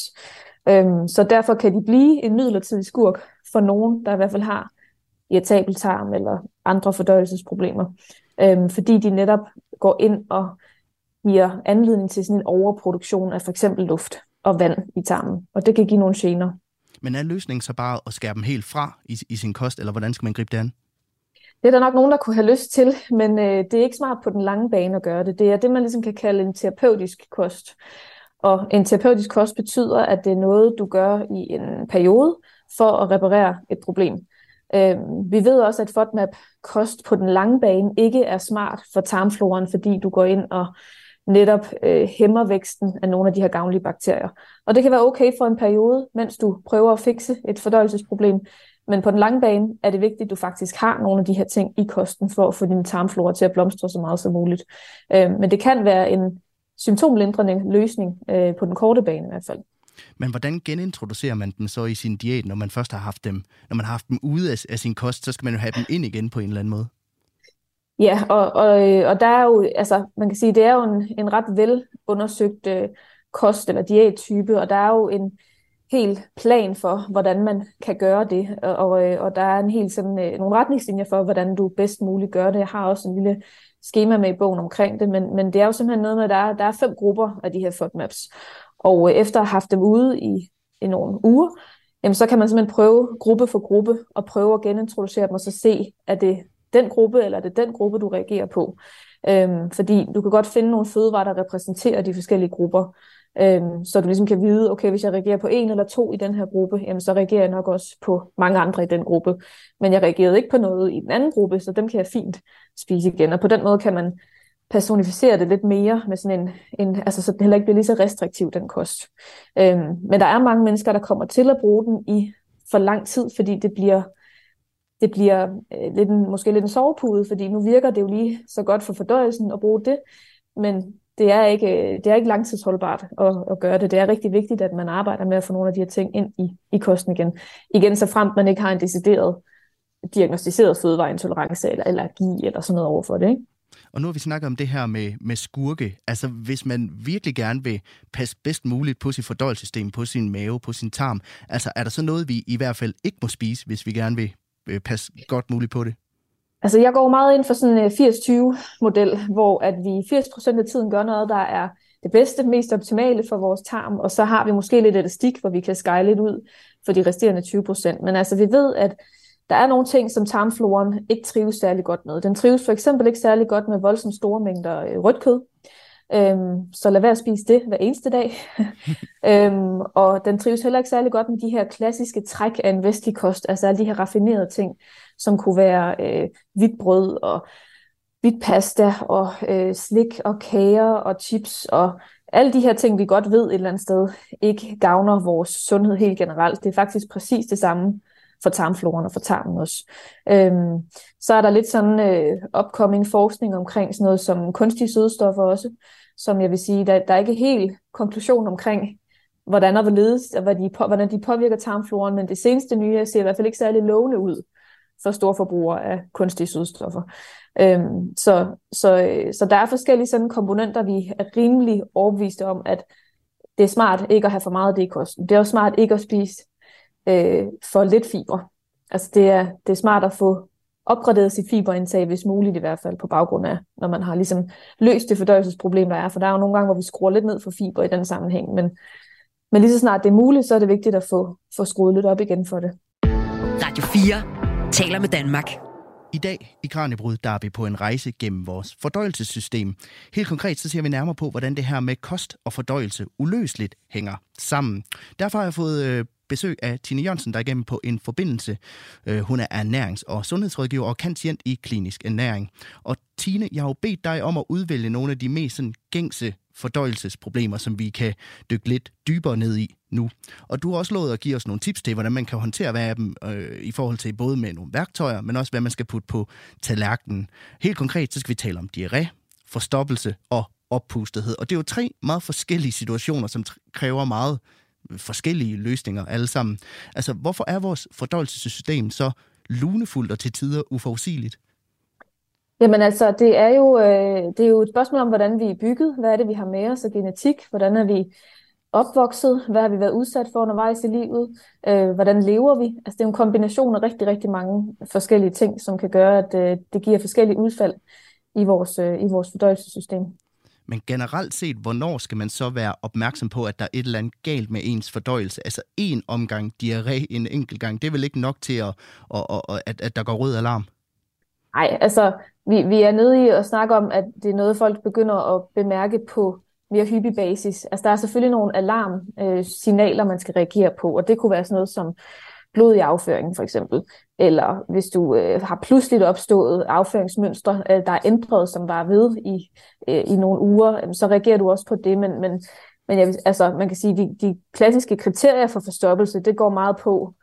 Øhm, så derfor kan de blive en midlertidig skurk for nogen, der i hvert fald har irritabel tarm eller andre fordøjelsesproblemer øhm, fordi de netop går ind og giver anledning til sådan en overproduktion af for eksempel luft og vand i tarmen, og det kan give nogle gener. Men er løsningen så bare at skære dem helt fra i, i sin kost, eller hvordan skal man gribe det an? Det er der nok nogen, der kunne have lyst til, men øh, det er ikke smart på den lange bane at gøre det. Det er det, man ligesom kan kalde en terapeutisk kost. Og en terapeutisk kost betyder, at det er noget, du gør i en periode for at reparere et problem. Øh, vi ved også, at FODMAP-kost på den lange bane ikke er smart for tarmfloren, fordi du går ind og netop øh, hæmmer væksten af nogle af de her gavnlige bakterier. Og det kan være okay for en periode, mens du prøver at fikse et fordøjelsesproblem, men på den lange bane er det vigtigt, at du faktisk har nogle af de her ting i kosten, for at få din tarmflora til at blomstre så meget som muligt. Øh, men det kan være en symptomlindrende løsning øh, på den korte bane i hvert fald. Men hvordan genintroducerer man dem så i sin diæt, når man først har haft dem, når man har haft dem ude af, af sin kost, så skal man jo have dem ind igen på en eller anden måde? Ja, og, og, øh, og der er jo, altså man kan sige, det er jo en, en ret velundersøgt øh, kost- eller diættype, og der er jo en helt plan for, hvordan man kan gøre det, og, og, øh, og der er en helt sådan, øh, nogle retningslinjer for, hvordan du bedst muligt gør det. Jeg har også en lille schema med i bogen omkring det, men, men det er jo simpelthen noget med, at der er, der er fem grupper af de her FODMAPs, og øh, efter at have haft dem ude i, i nogle uger, jamen, så kan man simpelthen prøve gruppe for gruppe, og prøve at genintroducere dem, og så se, er det den gruppe, eller er det den gruppe, du reagerer på. Øhm, fordi du kan godt finde nogle fødevarer, der repræsenterer de forskellige grupper, øhm, så du ligesom kan vide, okay, hvis jeg reagerer på en eller to i den her gruppe, jamen så reagerer jeg nok også på mange andre i den gruppe. Men jeg reagerede ikke på noget i den anden gruppe, så dem kan jeg fint spise igen. Og på den måde kan man personificere det lidt mere, med sådan en, en, altså så det heller ikke bliver lige så restriktiv, den kost. Øhm, men der er mange mennesker, der kommer til at bruge den i for lang tid, fordi det bliver det bliver øh, lidt en, måske lidt en sovepude, fordi nu virker det jo lige så godt for fordøjelsen at bruge det, men det er ikke, øh, det er ikke langtidsholdbart at, at gøre det. Det er rigtig vigtigt, at man arbejder med at få nogle af de her ting ind i, i kosten igen. Igen, så frem man ikke har en decideret diagnostiseret fødevareintolerance eller allergi eller sådan noget overfor det. Ikke? Og nu har vi snakket om det her med, med skurke. Altså, hvis man virkelig gerne vil passe bedst muligt på sit fordøjelsessystem, på sin mave, på sin tarm, altså er der så noget, vi i hvert fald ikke må spise, hvis vi gerne vil øh, passe godt muligt på det? Altså, jeg går meget ind for sådan en øh, 80-20-model, hvor at vi 80% af tiden gør noget, der er det bedste, mest optimale for vores tarm, og så har vi måske lidt elastik, hvor vi kan skyle lidt ud for de resterende 20%. Men altså, vi ved, at der er nogle ting, som tarmfloren ikke trives særlig godt med. Den trives for eksempel ikke særlig godt med voldsomt store mængder øh, rødt kød. Øhm, så lad være at spise det hver eneste dag. øhm, og den trives heller ikke særlig godt med de her klassiske træk af en vestlig kost, altså alle de her raffinerede ting, som kunne være øh, hvidt brød og hvidt pasta og øh, slik og kager og chips og alle de her ting, vi godt ved et eller andet sted, ikke gavner vores sundhed helt generelt. Det er faktisk præcis det samme for tarmfloren og for tarmen også. Øhm, så er der lidt sådan øh, upcoming forskning omkring sådan noget som kunstige sødestoffer også, som jeg vil sige, der, der er ikke helt konklusion omkring, hvordan og hvorledes, og hvad de, hvordan de påvirker tarmfloren, men det seneste nye ser i hvert fald ikke særlig lovende ud for store forbrugere af kunstige sødestoffer. Øhm, så, så, øh, så der er forskellige sådan komponenter, vi er rimelig overbeviste om, at det er smart ikke at have for meget af det i kosten. Det er også smart ikke at spise øh, for lidt fiber. Altså det er, det er smart at få opgraderet sit fiberindtag, hvis muligt i hvert fald, på baggrund af, når man har ligesom løst det fordøjelsesproblem, der er. For der er jo nogle gange, hvor vi skruer lidt ned for fiber i den sammenhæng, men, men lige så snart det er muligt, så er det vigtigt at få, få skruet lidt op igen for det. Radio 4 taler med Danmark. I dag i Kranjebrud, der er vi på en rejse gennem vores fordøjelsessystem. Helt konkret så ser vi nærmere på, hvordan det her med kost og fordøjelse uløseligt hænger sammen. Derfor har jeg fået øh, besøg af Tine Jørgensen, der er igennem på en forbindelse. Øh, hun er ernærings- og sundhedsrådgiver og kantient i klinisk ernæring. Og Tine, jeg har jo bedt dig om at udvælge nogle af de mest sådan, gængse fordøjelsesproblemer, som vi kan dykke lidt dybere ned i nu. Og du har også lovet at give os nogle tips til, hvordan man kan håndtere hver af dem øh, i forhold til både med nogle værktøjer, men også hvad man skal putte på tallerkenen. Helt konkret, så skal vi tale om diarré, forstoppelse og oppustethed. Og det er jo tre meget forskellige situationer, som kræver meget forskellige løsninger alle sammen. Altså, hvorfor er vores fordøjelsessystem så lunefuldt og til tider uforudsigeligt? Jamen altså, det er, jo, øh, det er jo et spørgsmål om, hvordan vi er bygget. Hvad er det, vi har med os af genetik? Hvordan er vi opvokset? Hvad har vi været udsat for undervejs i livet? Øh, hvordan lever vi? Altså, det er en kombination af rigtig, rigtig mange forskellige ting, som kan gøre, at øh, det giver forskellige udfald i vores, øh, i vores fordøjelsessystem. Men generelt set, hvornår skal man så være opmærksom på, at der er et eller andet galt med ens fordøjelse? Altså en omgang diarré en enkelt gang, det er vel ikke nok til, at, at, at, at, at der går rød alarm? Nej, altså vi, vi er nede i at snakke om, at det er noget, folk begynder at bemærke på mere hyppig basis. Altså der er selvfølgelig nogle alarmsignaler, man skal reagere på, og det kunne være sådan noget som blod i afføringen for eksempel, eller hvis du øh, har pludseligt opstået afføringsmønstre, øh, der er ændret, som var ved i, øh, i nogle uger, så reagerer du også på det, men, men, men jeg, altså, man kan sige, at de, de klassiske kriterier for forstoppelse, det går meget på,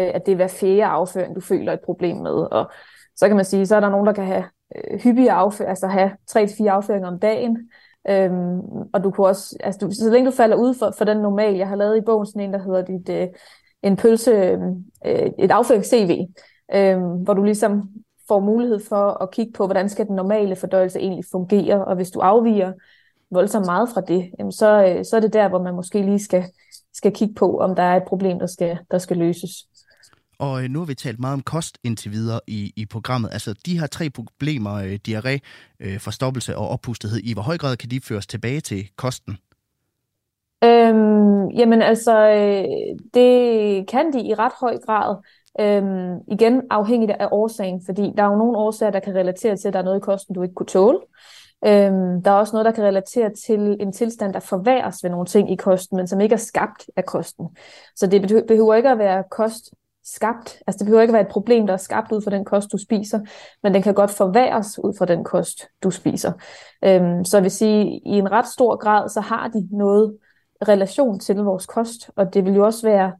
øh, at det er hver fjerde afføring, du føler et problem med, og så kan man sige, så er der nogen, der kan have øh, hyppige afføring, altså have 3-4 afføringer om dagen, Øhm, og du kunne også, altså du, så længe du falder ud for, for den normal, jeg har lavet i bogen sådan en, der hedder dit, øh, en pølse, øh, et afførings-CV, øh, hvor du ligesom får mulighed for at kigge på, hvordan skal den normale fordøjelse egentlig fungere, og hvis du afviger voldsomt meget fra det, jamen så, øh, så er det der, hvor man måske lige skal, skal kigge på, om der er et problem, der skal, der skal løses. Og øh, nu har vi talt meget om kost indtil videre i, i programmet. Altså de her tre problemer, øh, diarré, øh, forstoppelse og oppustethed, i hvor høj grad kan de føres tilbage til kosten? Øhm, jamen altså, øh, det kan de i ret høj grad. Øhm, igen afhængigt af årsagen, fordi der er jo nogle årsager, der kan relatere til, at der er noget i kosten, du ikke kunne tåle. Øhm, der er også noget, der kan relatere til en tilstand, der forværres ved nogle ting i kosten, men som ikke er skabt af kosten. Så det behøver ikke at være kost skabt. Altså det behøver ikke at være et problem, der er skabt ud fra den kost, du spiser, men den kan godt forværres ud fra den kost, du spiser. Øhm, så jeg vil sige, i en ret stor grad, så har de noget relation til vores kost, og det vil jo også være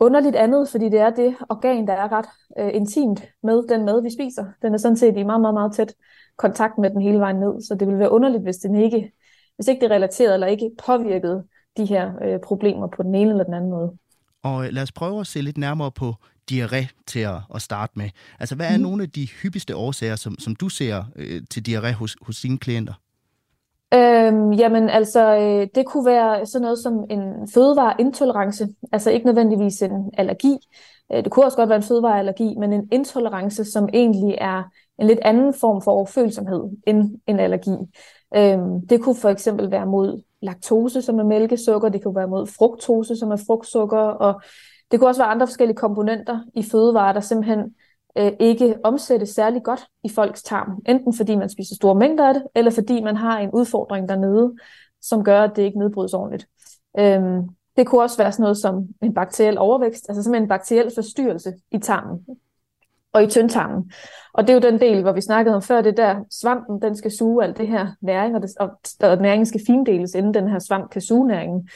underligt andet, fordi det er det organ, der er ret øh, intimt med den mad, vi spiser. Den er sådan set i meget, meget, meget tæt kontakt med den hele vejen ned, så det vil være underligt, hvis, den ikke, hvis ikke det er relateret eller ikke påvirket de her øh, problemer på den ene eller den anden måde. Og øh, lad os prøve at se lidt nærmere på diarré til at, at starte med. Altså, hvad er mm. nogle af de hyppigste årsager, som, som du ser øh, til diarré hos, hos dine klienter? Øhm, jamen altså, øh, det kunne være sådan noget som en fødevareintolerance, altså ikke nødvendigvis en allergi. Øh, det kunne også godt være en fødevareallergi, men en intolerance, som egentlig er en lidt anden form for overfølsomhed end en allergi. Øhm, det kunne for eksempel være mod laktose, som er mælkesukker, det kunne være mod fruktose, som er frugtsukker, og det kunne også være andre forskellige komponenter i fødevarer, der simpelthen øh, ikke omsættes særlig godt i folks tarm. Enten fordi man spiser store mængder af det, eller fordi man har en udfordring dernede, som gør, at det ikke nedbrydes ordentligt. Øhm, det kunne også være sådan noget som en bakteriel overvækst, altså simpelthen en bakteriel forstyrrelse i tarmen og i tyndtarmen. Og det er jo den del, hvor vi snakkede om før, det der svampen, den skal suge alt det her næring, og, det, og, og næringen skal findeles, inden den her svamp kan suge næringen.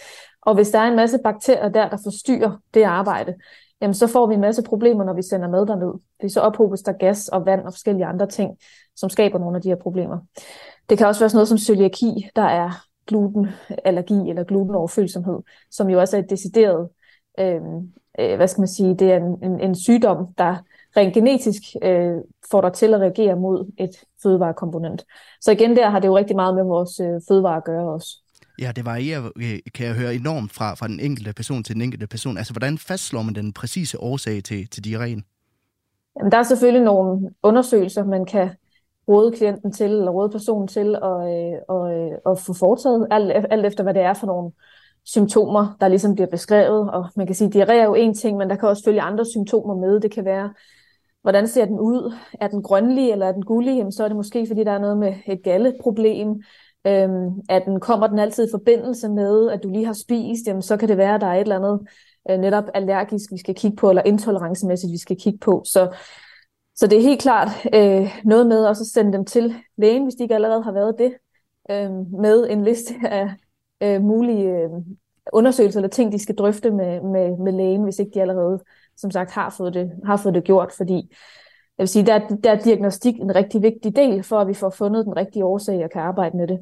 Og hvis der er en masse bakterier der, der forstyrrer det arbejde, jamen så får vi en masse problemer, når vi sender mad derned. Fordi så ophobes der gas og vand og forskellige andre ting, som skaber nogle af de her problemer. Det kan også være sådan noget som cøliaki, der er glutenallergi eller glutenoverfølsomhed, som jo også er et decideret, øh, øh, hvad skal man sige, det er en, en, en sygdom, der rent genetisk øh, får dig til at reagere mod et fødevarekomponent. Så igen der har det jo rigtig meget med vores øh, fødevare at gøre også. Ja, det varierer, øh, kan jeg høre, enormt fra, fra den enkelte person til den enkelte person. Altså, hvordan fastslår man den præcise årsag til, til diarréen? Jamen, der er selvfølgelig nogle undersøgelser, man kan råde klienten til, eller råde personen til at, øh, og, øh, at få foretaget, alt, alt efter hvad det er for nogle symptomer, der ligesom bliver beskrevet. Og man kan sige, at diarré er jo en ting, men der kan også følge andre symptomer med. Det kan være, hvordan ser den ud? Er den grønlig, eller er den gullig? Jamen, så er det måske, fordi der er noget med et galleproblem. Øhm, at den kommer den altid i forbindelse med, at du lige har spist, jamen, så kan det være, at der er et eller andet øh, netop allergisk, vi skal kigge på, eller intolerancemæssigt, vi skal kigge på. Så, så det er helt klart øh, noget med også at sende dem til lægen, hvis de ikke allerede har været det, øh, med en liste af øh, mulige øh, undersøgelser eller ting, de skal drøfte med, med, med lægen, hvis ikke de allerede, som sagt, har fået det, har fået det gjort, fordi jeg vil sige, der, der er diagnostik en rigtig vigtig del, for at vi får fundet den rigtige årsag og kan arbejde med det.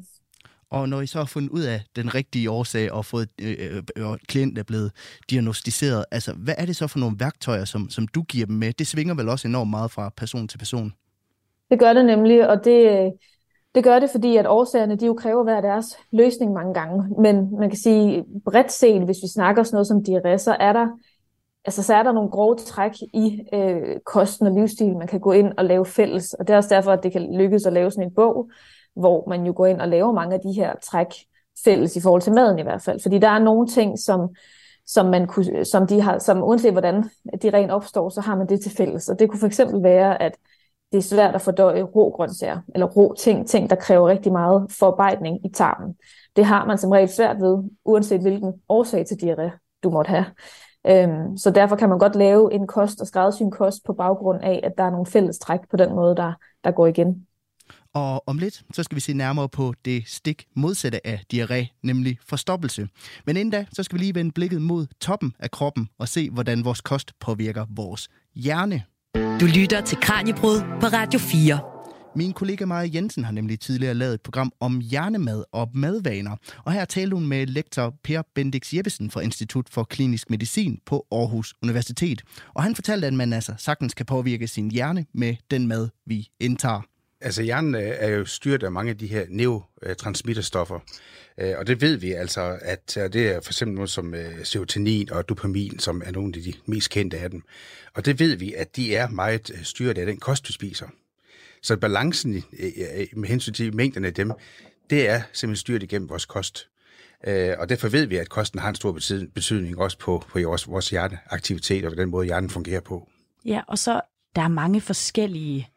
Og når I så har fundet ud af den rigtige årsag og fået øh, øh, øh klient er blevet diagnostiseret, altså hvad er det så for nogle værktøjer, som, som du giver dem med? Det svinger vel også enormt meget fra person til person? Det gør det nemlig, og det, det gør det, fordi at årsagerne de jo kræver hver deres løsning mange gange. Men man kan sige bredt set, hvis vi snakker sådan noget som diarré, så er der altså, så er der nogle grove træk i øh, kosten og livsstil, man kan gå ind og lave fælles. Og det er også derfor, at det kan lykkes at lave sådan en bog, hvor man jo går ind og laver mange af de her træk fælles i forhold til maden i hvert fald. Fordi der er nogle ting, som, som, man kunne, som, de har, som uanset hvordan de rent opstår, så har man det til fælles. Og det kunne for eksempel være, at det er svært at fordøje rå grøntsager, eller rå ting, ting, der kræver rigtig meget forarbejdning i tarmen. Det har man som regel svært ved, uanset hvilken årsag til diarré du måtte have. Øhm, så derfor kan man godt lave en kost og skræddersy en kost på baggrund af, at der er nogle fælles træk på den måde, der, der går igen. Og om lidt, så skal vi se nærmere på det stik modsatte af diarré, nemlig forstoppelse. Men inden da, så skal vi lige vende blikket mod toppen af kroppen og se, hvordan vores kost påvirker vores hjerne. Du lytter til Kranjebrud på Radio 4. Min kollega Maja Jensen har nemlig tidligere lavet et program om hjernemad og madvaner. Og her talte hun med lektor Per Bendix Jeppesen fra Institut for Klinisk Medicin på Aarhus Universitet. Og han fortalte, at man altså sagtens kan påvirke sin hjerne med den mad, vi indtager. Altså hjernen øh, er jo styret af mange af de her neurotransmitterstoffer, øh, og det ved vi altså, at det er for eksempel noget som øh, serotonin og dopamin, som er nogle af de mest kendte af dem. Og det ved vi, at de er meget styret af den kost, du spiser. Så balancen med hensyn til mængden af dem, det er simpelthen styret igennem vores kost. Øh, og derfor ved vi, at kosten har en stor betydning også på, på vores, vores hjerneaktivitet og den måde, hjernen fungerer på. Ja, og så der er mange forskellige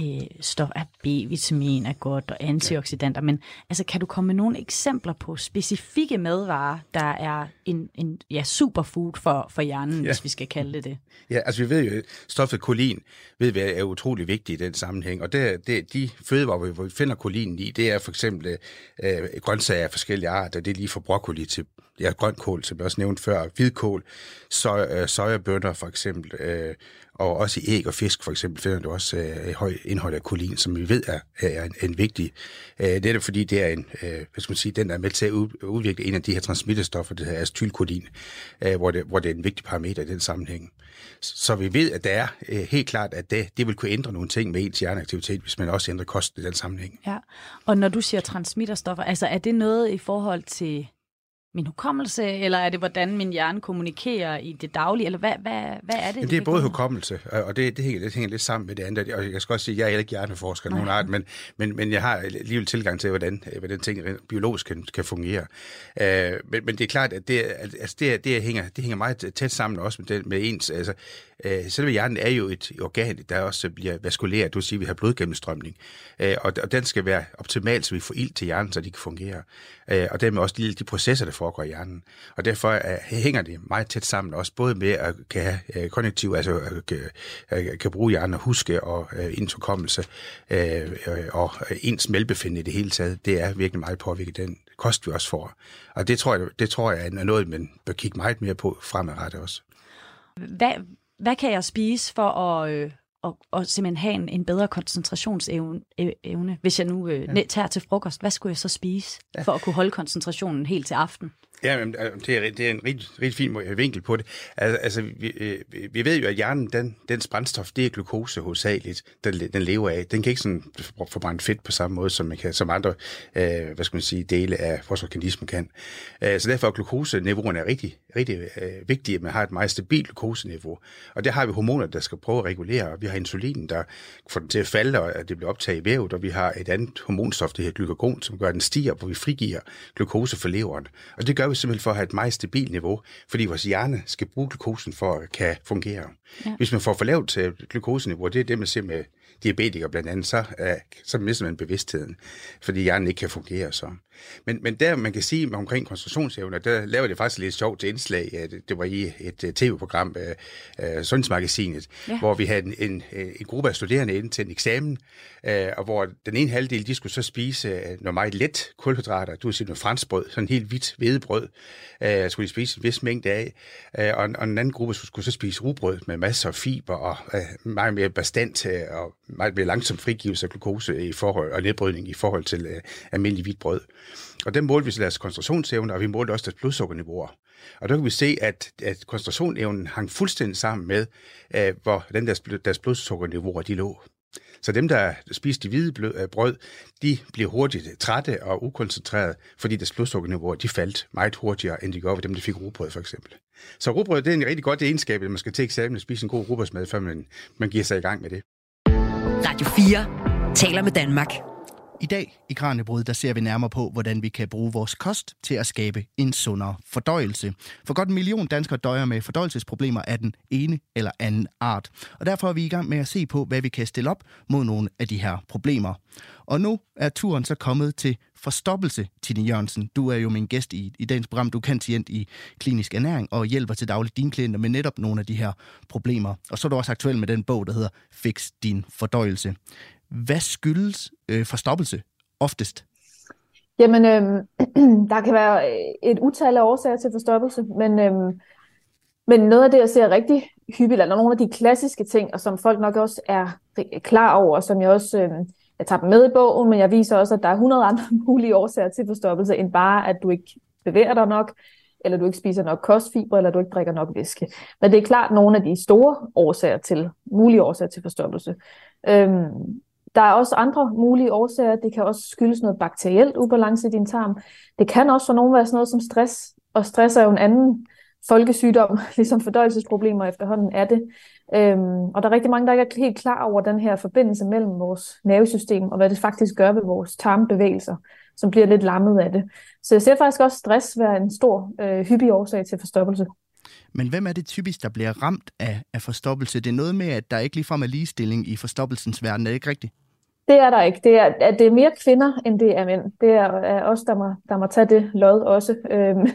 øh, stof af B-vitamin er godt og antioxidanter, ja. men altså, kan du komme med nogle eksempler på specifikke madvarer, der er en, en ja, superfood for, for hjernen, ja. hvis vi skal kalde det det? Ja, altså vi ved jo, at stoffet kolin ved vi, er utrolig vigtigt i den sammenhæng, og det, det, de fødevarer, hvor vi finder kolin i, det er for eksempel øh, grøntsager af forskellige arter, det er lige fra broccoli til ja, grønkål, som jeg også nævnte før, hvidkål, soja, øh, for eksempel, øh, og også i æg og fisk for eksempel finder du også øh, høj indhold af kolin, som vi ved er, er en, en vigtig. Øh, det er fordi det er en, øh, hvad skal man sige, den der er med til at udvikle en af de her transmitterstoffer, det hedder acetylkolin, øh, hvor, det, hvor det er en vigtig parameter i den sammenhæng. Så vi ved, at det er øh, helt klart, at det, det vil kunne ændre nogle ting med ens hjerneaktivitet, hvis man også ændrer kosten i den sammenhæng. Ja, og når du siger transmitterstoffer, altså er det noget i forhold til min hukommelse, eller er det, hvordan min hjerne kommunikerer i det daglige, eller hvad, hvad, hvad er det? Jamen, det er både hukommelse, og det, det, hænger, det hænger lidt sammen med det andet. Og jeg skal også sige, at jeg er ikke hjerneforsker nogen art, men, men, men jeg har alligevel tilgang til, hvordan, hvordan ting biologisk kan, kan fungere. Uh, men, men det er klart, at det, altså det, det, hænger, det hænger meget tæt sammen også med, det, med ens... Altså, uh, selve hjernen er jo et organ, der også bliver vaskuleret, du vil sige, at vi har blodgennemstrømning, uh, og, og den skal være optimal, så vi får ild til hjernen, så de kan fungere. Uh, og dermed også de, de processer, der foregår i hjernen. Og derfor uh, hænger det meget tæt sammen, også både med at kan have uh, kognitiv, altså uh, kan bruge hjernen og huske og uh, interkommelse uh, og ens velbefindende i det hele taget, det er virkelig meget påvirket den kost, vi også får. Og det tror jeg, det tror jeg er noget, man bør kigge meget mere på fremadrettet også. Hvad, hvad kan jeg spise for at, øh, og, og simpelthen have en, en bedre koncentrationsevne. Evne. Hvis jeg nu øh, ja. tager til frokost, hvad skulle jeg så spise, for at kunne holde koncentrationen helt til aften? Ja, men, øh, det, er, det er en rigtig, rigtig fin vinkel på det. Altså, altså vi, øh, vi ved jo, at hjernen, den, dens brændstof, det er glukose hovedsageligt, den, den lever af. Den kan ikke sådan forbrænde fedt på samme måde, som, man kan, som andre øh, hvad skal man sige, dele af vores organisme kan. Øh, så derfor er glukoseniveauerne er rigtig, rigtig øh, vigtige, at man har et meget stabilt glukoseniveau. Og der har vi hormoner, der skal prøve at regulere. Vi har insulin, der får den til at falde, og at det bliver optaget i vævet, og vi har et andet hormonstof, det her glykagon, som gør, at den stiger, hvor vi frigiver glukose for leveren. Og det gør vi simpelthen for at have et meget stabilt niveau, fordi vores hjerne skal bruge glukosen for at kan fungere. Ja. Hvis man får for lavt øh, glukoseniveau, det er det, man ser med diabetikere blandt andet, så, så mister man bevidstheden, fordi hjernen ikke kan fungere så. Men, men der, man kan sige omkring koncentrationsevne, der laver det faktisk lidt sjovt indslag. Det, det var i et uh, tv-program, uh, uh, Sundhedsmagasinet, ja. hvor vi havde en, en, en gruppe af studerende ind til en eksamen, uh, og hvor den ene halvdel, de skulle så spise uh, noget meget let kulhydrater, du vil sige noget franskbrød, sådan helt hvidt hvedebrød, uh, skulle de spise en vis mængde af, uh, og, og en anden gruppe skulle, skulle så spise rugbrød med masser af fiber og uh, meget mere bestand uh, og meget mere langsom frigivelse af glukose i forhold, og nedbrydning i forhold til uh, almindelig hvidt brød. Og den målte vi så deres koncentrationsevne, og vi målte også deres blodsukkerniveauer. Og der kan vi se, at, at koncentrationsevnen hang fuldstændig sammen med, øh, hvor den deres, deres blodsukkerniveauer de lå. Så dem, der spiste de hvide øh, brød, de blev hurtigt trætte og ukoncentrerede, fordi deres blodsukkerniveauer de faldt meget hurtigere, end de gjorde ved dem, der fik rugbrød for eksempel. Så rugbrød det er en rigtig godt egenskab, at man skal til eksamen og spise en god rugbrødsmad, før man, man giver sig i gang med det. Radio 4 taler med Danmark. I dag i Kranjebrud, der ser vi nærmere på, hvordan vi kan bruge vores kost til at skabe en sundere fordøjelse. For godt en million danskere døjer med fordøjelsesproblemer af den ene eller anden art. Og derfor er vi i gang med at se på, hvad vi kan stille op mod nogle af de her problemer. Og nu er turen så kommet til forstoppelse, Tine Jørgensen. Du er jo min gæst i, i dagens program. Du er kendt i klinisk ernæring og hjælper til dagligt dine klienter med netop nogle af de her problemer. Og så er du også aktuel med den bog, der hedder Fix din fordøjelse. Hvad skyldes øh, forstoppelse oftest? Jamen, øh, der kan være øh, et utal af årsager til forstoppelse, men, øh, men noget af det, jeg ser rigtig hyppigt, eller nogle af de klassiske ting, og som folk nok også er klar over, som jeg også øh, jeg tager dem med i bogen, men jeg viser også, at der er 100 andre mulige årsager til forstoppelse, end bare, at du ikke bevæger dig nok, eller du ikke spiser nok kostfiber, eller du ikke drikker nok væske. Men det er klart nogle af de store årsager til, mulige årsager til forstoppelse. Øhm, der er også andre mulige årsager. Det kan også skyldes noget bakterielt ubalance i din tarm. Det kan også for nogen være sådan noget som stress, og stress er jo en anden folkesygdom, ligesom fordøjelsesproblemer efterhånden er det. Øhm, og der er rigtig mange, der ikke er helt klar over den her forbindelse mellem vores nervesystem og hvad det faktisk gør ved vores tarmbevægelser, som bliver lidt lammet af det. Så jeg ser faktisk også stress være en stor, øh, hyppig årsag til forstoppelse. Men hvem er det typisk, der bliver ramt af, af forstoppelse? Det er noget med, at der ikke ligefrem er ligestilling i forstoppelsens verden, er det ikke rigtigt? Det er der ikke. Det er, at det er mere kvinder, end det er mænd. Det er, er os, der må, der må tage det lod også. Øhm,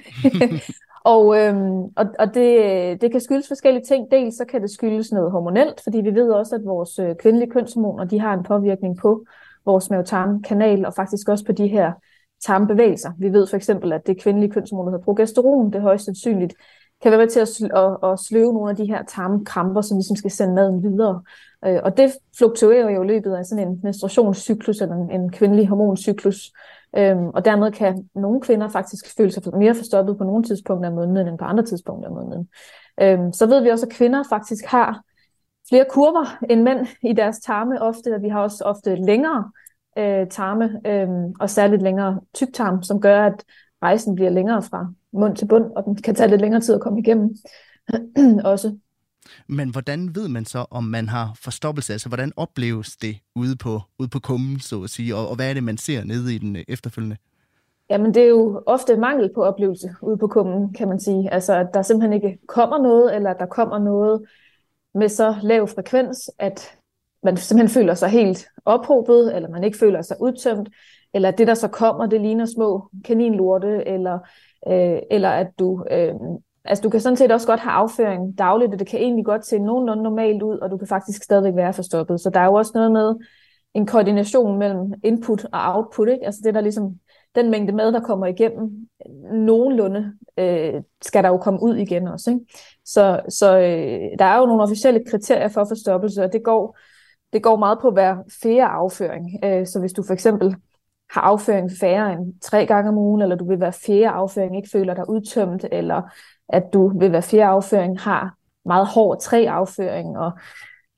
og øhm, og, og det, det kan skyldes forskellige ting. Dels så kan det skyldes noget hormonelt, fordi vi ved også, at vores øh, kvindelige kønshormoner de har en påvirkning på vores mavetarmkanal, og faktisk også på de her tarmbevægelser. Vi ved for eksempel, at det kvindelige kønshormon, der hedder progesteron, det er højst sandsynligt kan være med til at, sl- at, at sløve nogle af de her tarmkramper, som ligesom skal sende maden videre. Øh, og det fluktuerer jo i løbet af sådan en menstruationscyklus eller en, en kvindelig hormoncyklus. Øhm, og dermed kan nogle kvinder faktisk føle sig mere forstoppet på nogle tidspunkter af måneden end på andre tidspunkter af måneden. Øhm, så ved vi også, at kvinder faktisk har flere kurver end mænd i deres tarme ofte, og vi har også ofte længere øh, tarme, øh, og særligt længere tyktarm, som gør, at rejsen bliver længere fra mund til bund, og den kan tage lidt længere tid at komme igennem også. Men hvordan ved man så, om man har forstoppelse? Altså, hvordan opleves det ude på, ude på kummen, så at sige? Og, og hvad er det, man ser nede i den øh, efterfølgende? Jamen, det er jo ofte mangel på oplevelse ude på kummen, kan man sige. Altså, at der simpelthen ikke kommer noget, eller at der kommer noget med så lav frekvens, at man simpelthen føler sig helt ophobet, eller man ikke føler sig udtømt, eller det, der så kommer, det ligner små kaninlorte, eller, øh, eller at du... Øh, altså du kan sådan set også godt have afføring dagligt, og det kan egentlig godt se nogenlunde normalt ud, og du kan faktisk stadigvæk være forstoppet. Så der er jo også noget med en koordination mellem input og output, ikke? Altså det der ligesom, den mængde mad, der kommer igennem, nogenlunde øh, skal der jo komme ud igen også. Ikke? Så, så øh, der er jo nogle officielle kriterier for forstoppelse, og det går, det går meget på hver fjerde afføring. Øh, så hvis du for eksempel har afføring færre end tre gange om ugen, eller du vil være fjerde afføring ikke føler dig udtømt, eller at du vil være fjerde afføring har meget hård tre afføring. Og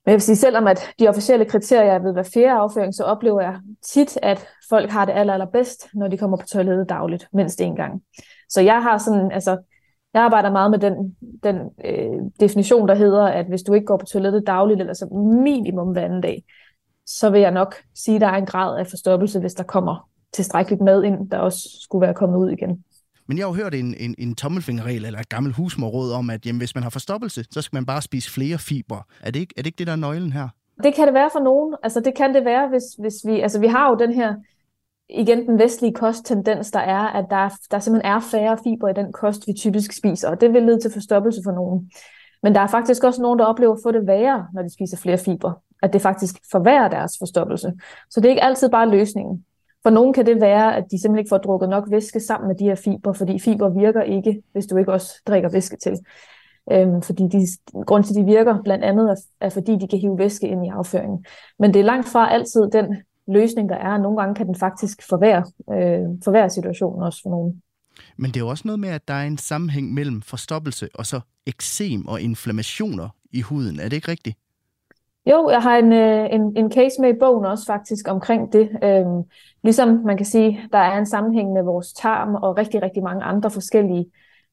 men jeg vil sige, selvom at de officielle kriterier er ved hver fjerde afføring, så oplever jeg tit, at folk har det aller, allerbedst, når de kommer på toilettet dagligt, mindst en gang. Så jeg har sådan, altså, jeg arbejder meget med den, den øh, definition, der hedder, at hvis du ikke går på toilettet dagligt, eller så minimum hver anden dag, så vil jeg nok sige, at der er en grad af forstoppelse, hvis der kommer tilstrækkeligt mad ind, der også skulle være kommet ud igen. Men jeg har jo hørt en, en, en tommelfingerregel eller et gammelt husmorråd om, at jamen, hvis man har forstoppelse, så skal man bare spise flere fiber. Er det ikke, er det, ikke det, der er nøglen her? Det kan det være for nogen. Altså det kan det være, hvis, hvis vi... Altså vi har jo den her, igen den vestlige kosttendens, der er, at der, der simpelthen er færre fiber i den kost, vi typisk spiser, og det vil lede til forstoppelse for nogen. Men der er faktisk også nogen, der oplever at få det værre, når de spiser flere fiber at det faktisk forværrer deres forstoppelse. Så det er ikke altid bare løsningen. For nogen kan det være, at de simpelthen ikke får drukket nok væske sammen med de her fiber, fordi fiber virker ikke, hvis du ikke også drikker væske til. Øhm, fordi de, grund til, at de virker blandt andet, er, er fordi de kan hive væske ind i afføringen. Men det er langt fra altid den løsning, der er. Nogle gange kan den faktisk forværre, øh, forværre situationen også for nogen. Men det er jo også noget med, at der er en sammenhæng mellem forstoppelse og så eksem og inflammationer i huden. Er det ikke rigtigt? Jo, jeg har en, øh, en, en case med i bogen også faktisk omkring det. Øhm, ligesom man kan sige, der er en sammenhæng med vores tarm og rigtig, rigtig mange andre forskellige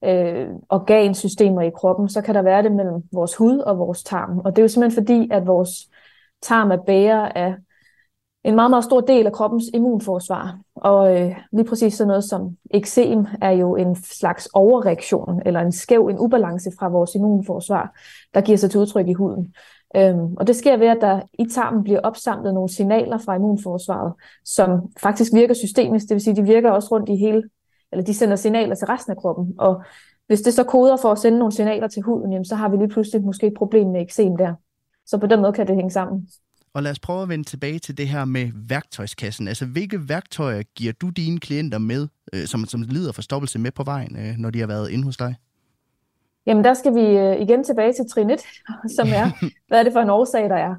øh, organsystemer i kroppen, så kan der være det mellem vores hud og vores tarm. Og det er jo simpelthen fordi, at vores tarm er bærer af en meget, meget stor del af kroppens immunforsvar. Og øh, lige præcis sådan noget som eksem er jo en slags overreaktion, eller en skæv, en ubalance fra vores immunforsvar, der giver sig til udtryk i huden. Øhm, og det sker ved, at der i tarmen bliver opsamlet nogle signaler fra immunforsvaret, som faktisk virker systemisk, det vil sige, de virker også rundt i hele, eller de sender signaler til resten af kroppen. Og hvis det så koder for at sende nogle signaler til huden, jamen, så har vi lige pludselig måske et problem med eksem der. Så på den måde kan det hænge sammen. Og lad os prøve at vende tilbage til det her med værktøjskassen. Altså, hvilke værktøjer giver du dine klienter med, øh, som, som lider forstoppelse med på vejen, øh, når de har været inde hos dig? Jamen, der skal vi øh, igen tilbage til trin 1, som er, hvad er det for en årsag, der er?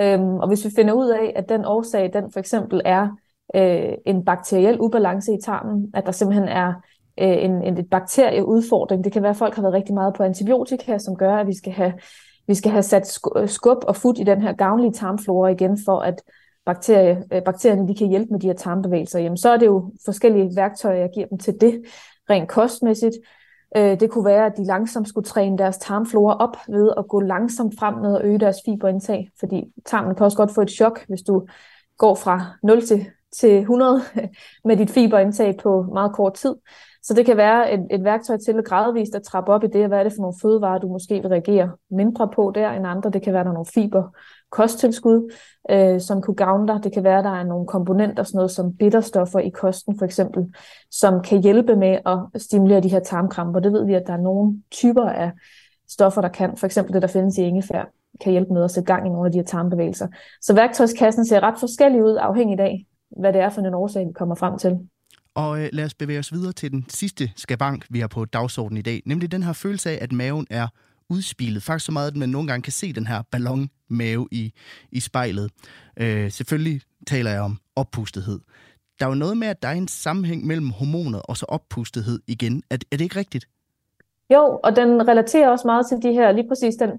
Øhm, og hvis vi finder ud af, at den årsag, den for eksempel er øh, en bakteriel ubalance i tarmen, at der simpelthen er øh, en, en et bakterieudfordring. Det kan være, at folk har været rigtig meget på antibiotika, som gør, at vi skal have vi skal have sat skub og fod i den her gavnlige tarmflora igen, for at bakterie, øh, bakterierne de kan hjælpe med de her tarmbevægelser. Jamen, så er det jo forskellige værktøjer, jeg giver dem til det, rent kostmæssigt. Øh, det kunne være, at de langsomt skulle træne deres tarmflora op ved at gå langsomt frem med at øge deres fiberindtag, fordi tarmen kan også godt få et chok, hvis du går fra 0 til, til 100 med dit fiberindtag på meget kort tid. Så det kan være et, et værktøj til at gradvist at trappe op i det, hvad er det for nogle fødevarer, du måske vil reagere mindre på der end andre. Det kan være, der er nogle fiber, kosttilskud, øh, som kunne gavne dig. Det kan være, der er nogle komponenter, sådan noget som bitterstoffer i kosten for eksempel, som kan hjælpe med at stimulere de her tarmkramper. Det ved vi, at der er nogle typer af stoffer, der kan. For eksempel det, der findes i ingefær, kan hjælpe med at sætte gang i nogle af de her tarmbevægelser. Så værktøjskassen ser ret forskellig ud, afhængig af, hvad det er for en årsag, vi kommer frem til. Og øh, lad os bevæge os videre til den sidste skabank, vi har på dagsordenen i dag, nemlig den her følelse af, at maven er udspilet. Faktisk så meget, at man nogle gange kan se den her ballonmave i, i spejlet. Øh, selvfølgelig taler jeg om oppustethed. Der er jo noget med, at der er en sammenhæng mellem hormoner og så oppustethed igen. Er, er det ikke rigtigt? Jo, og den relaterer også meget til de her, lige præcis den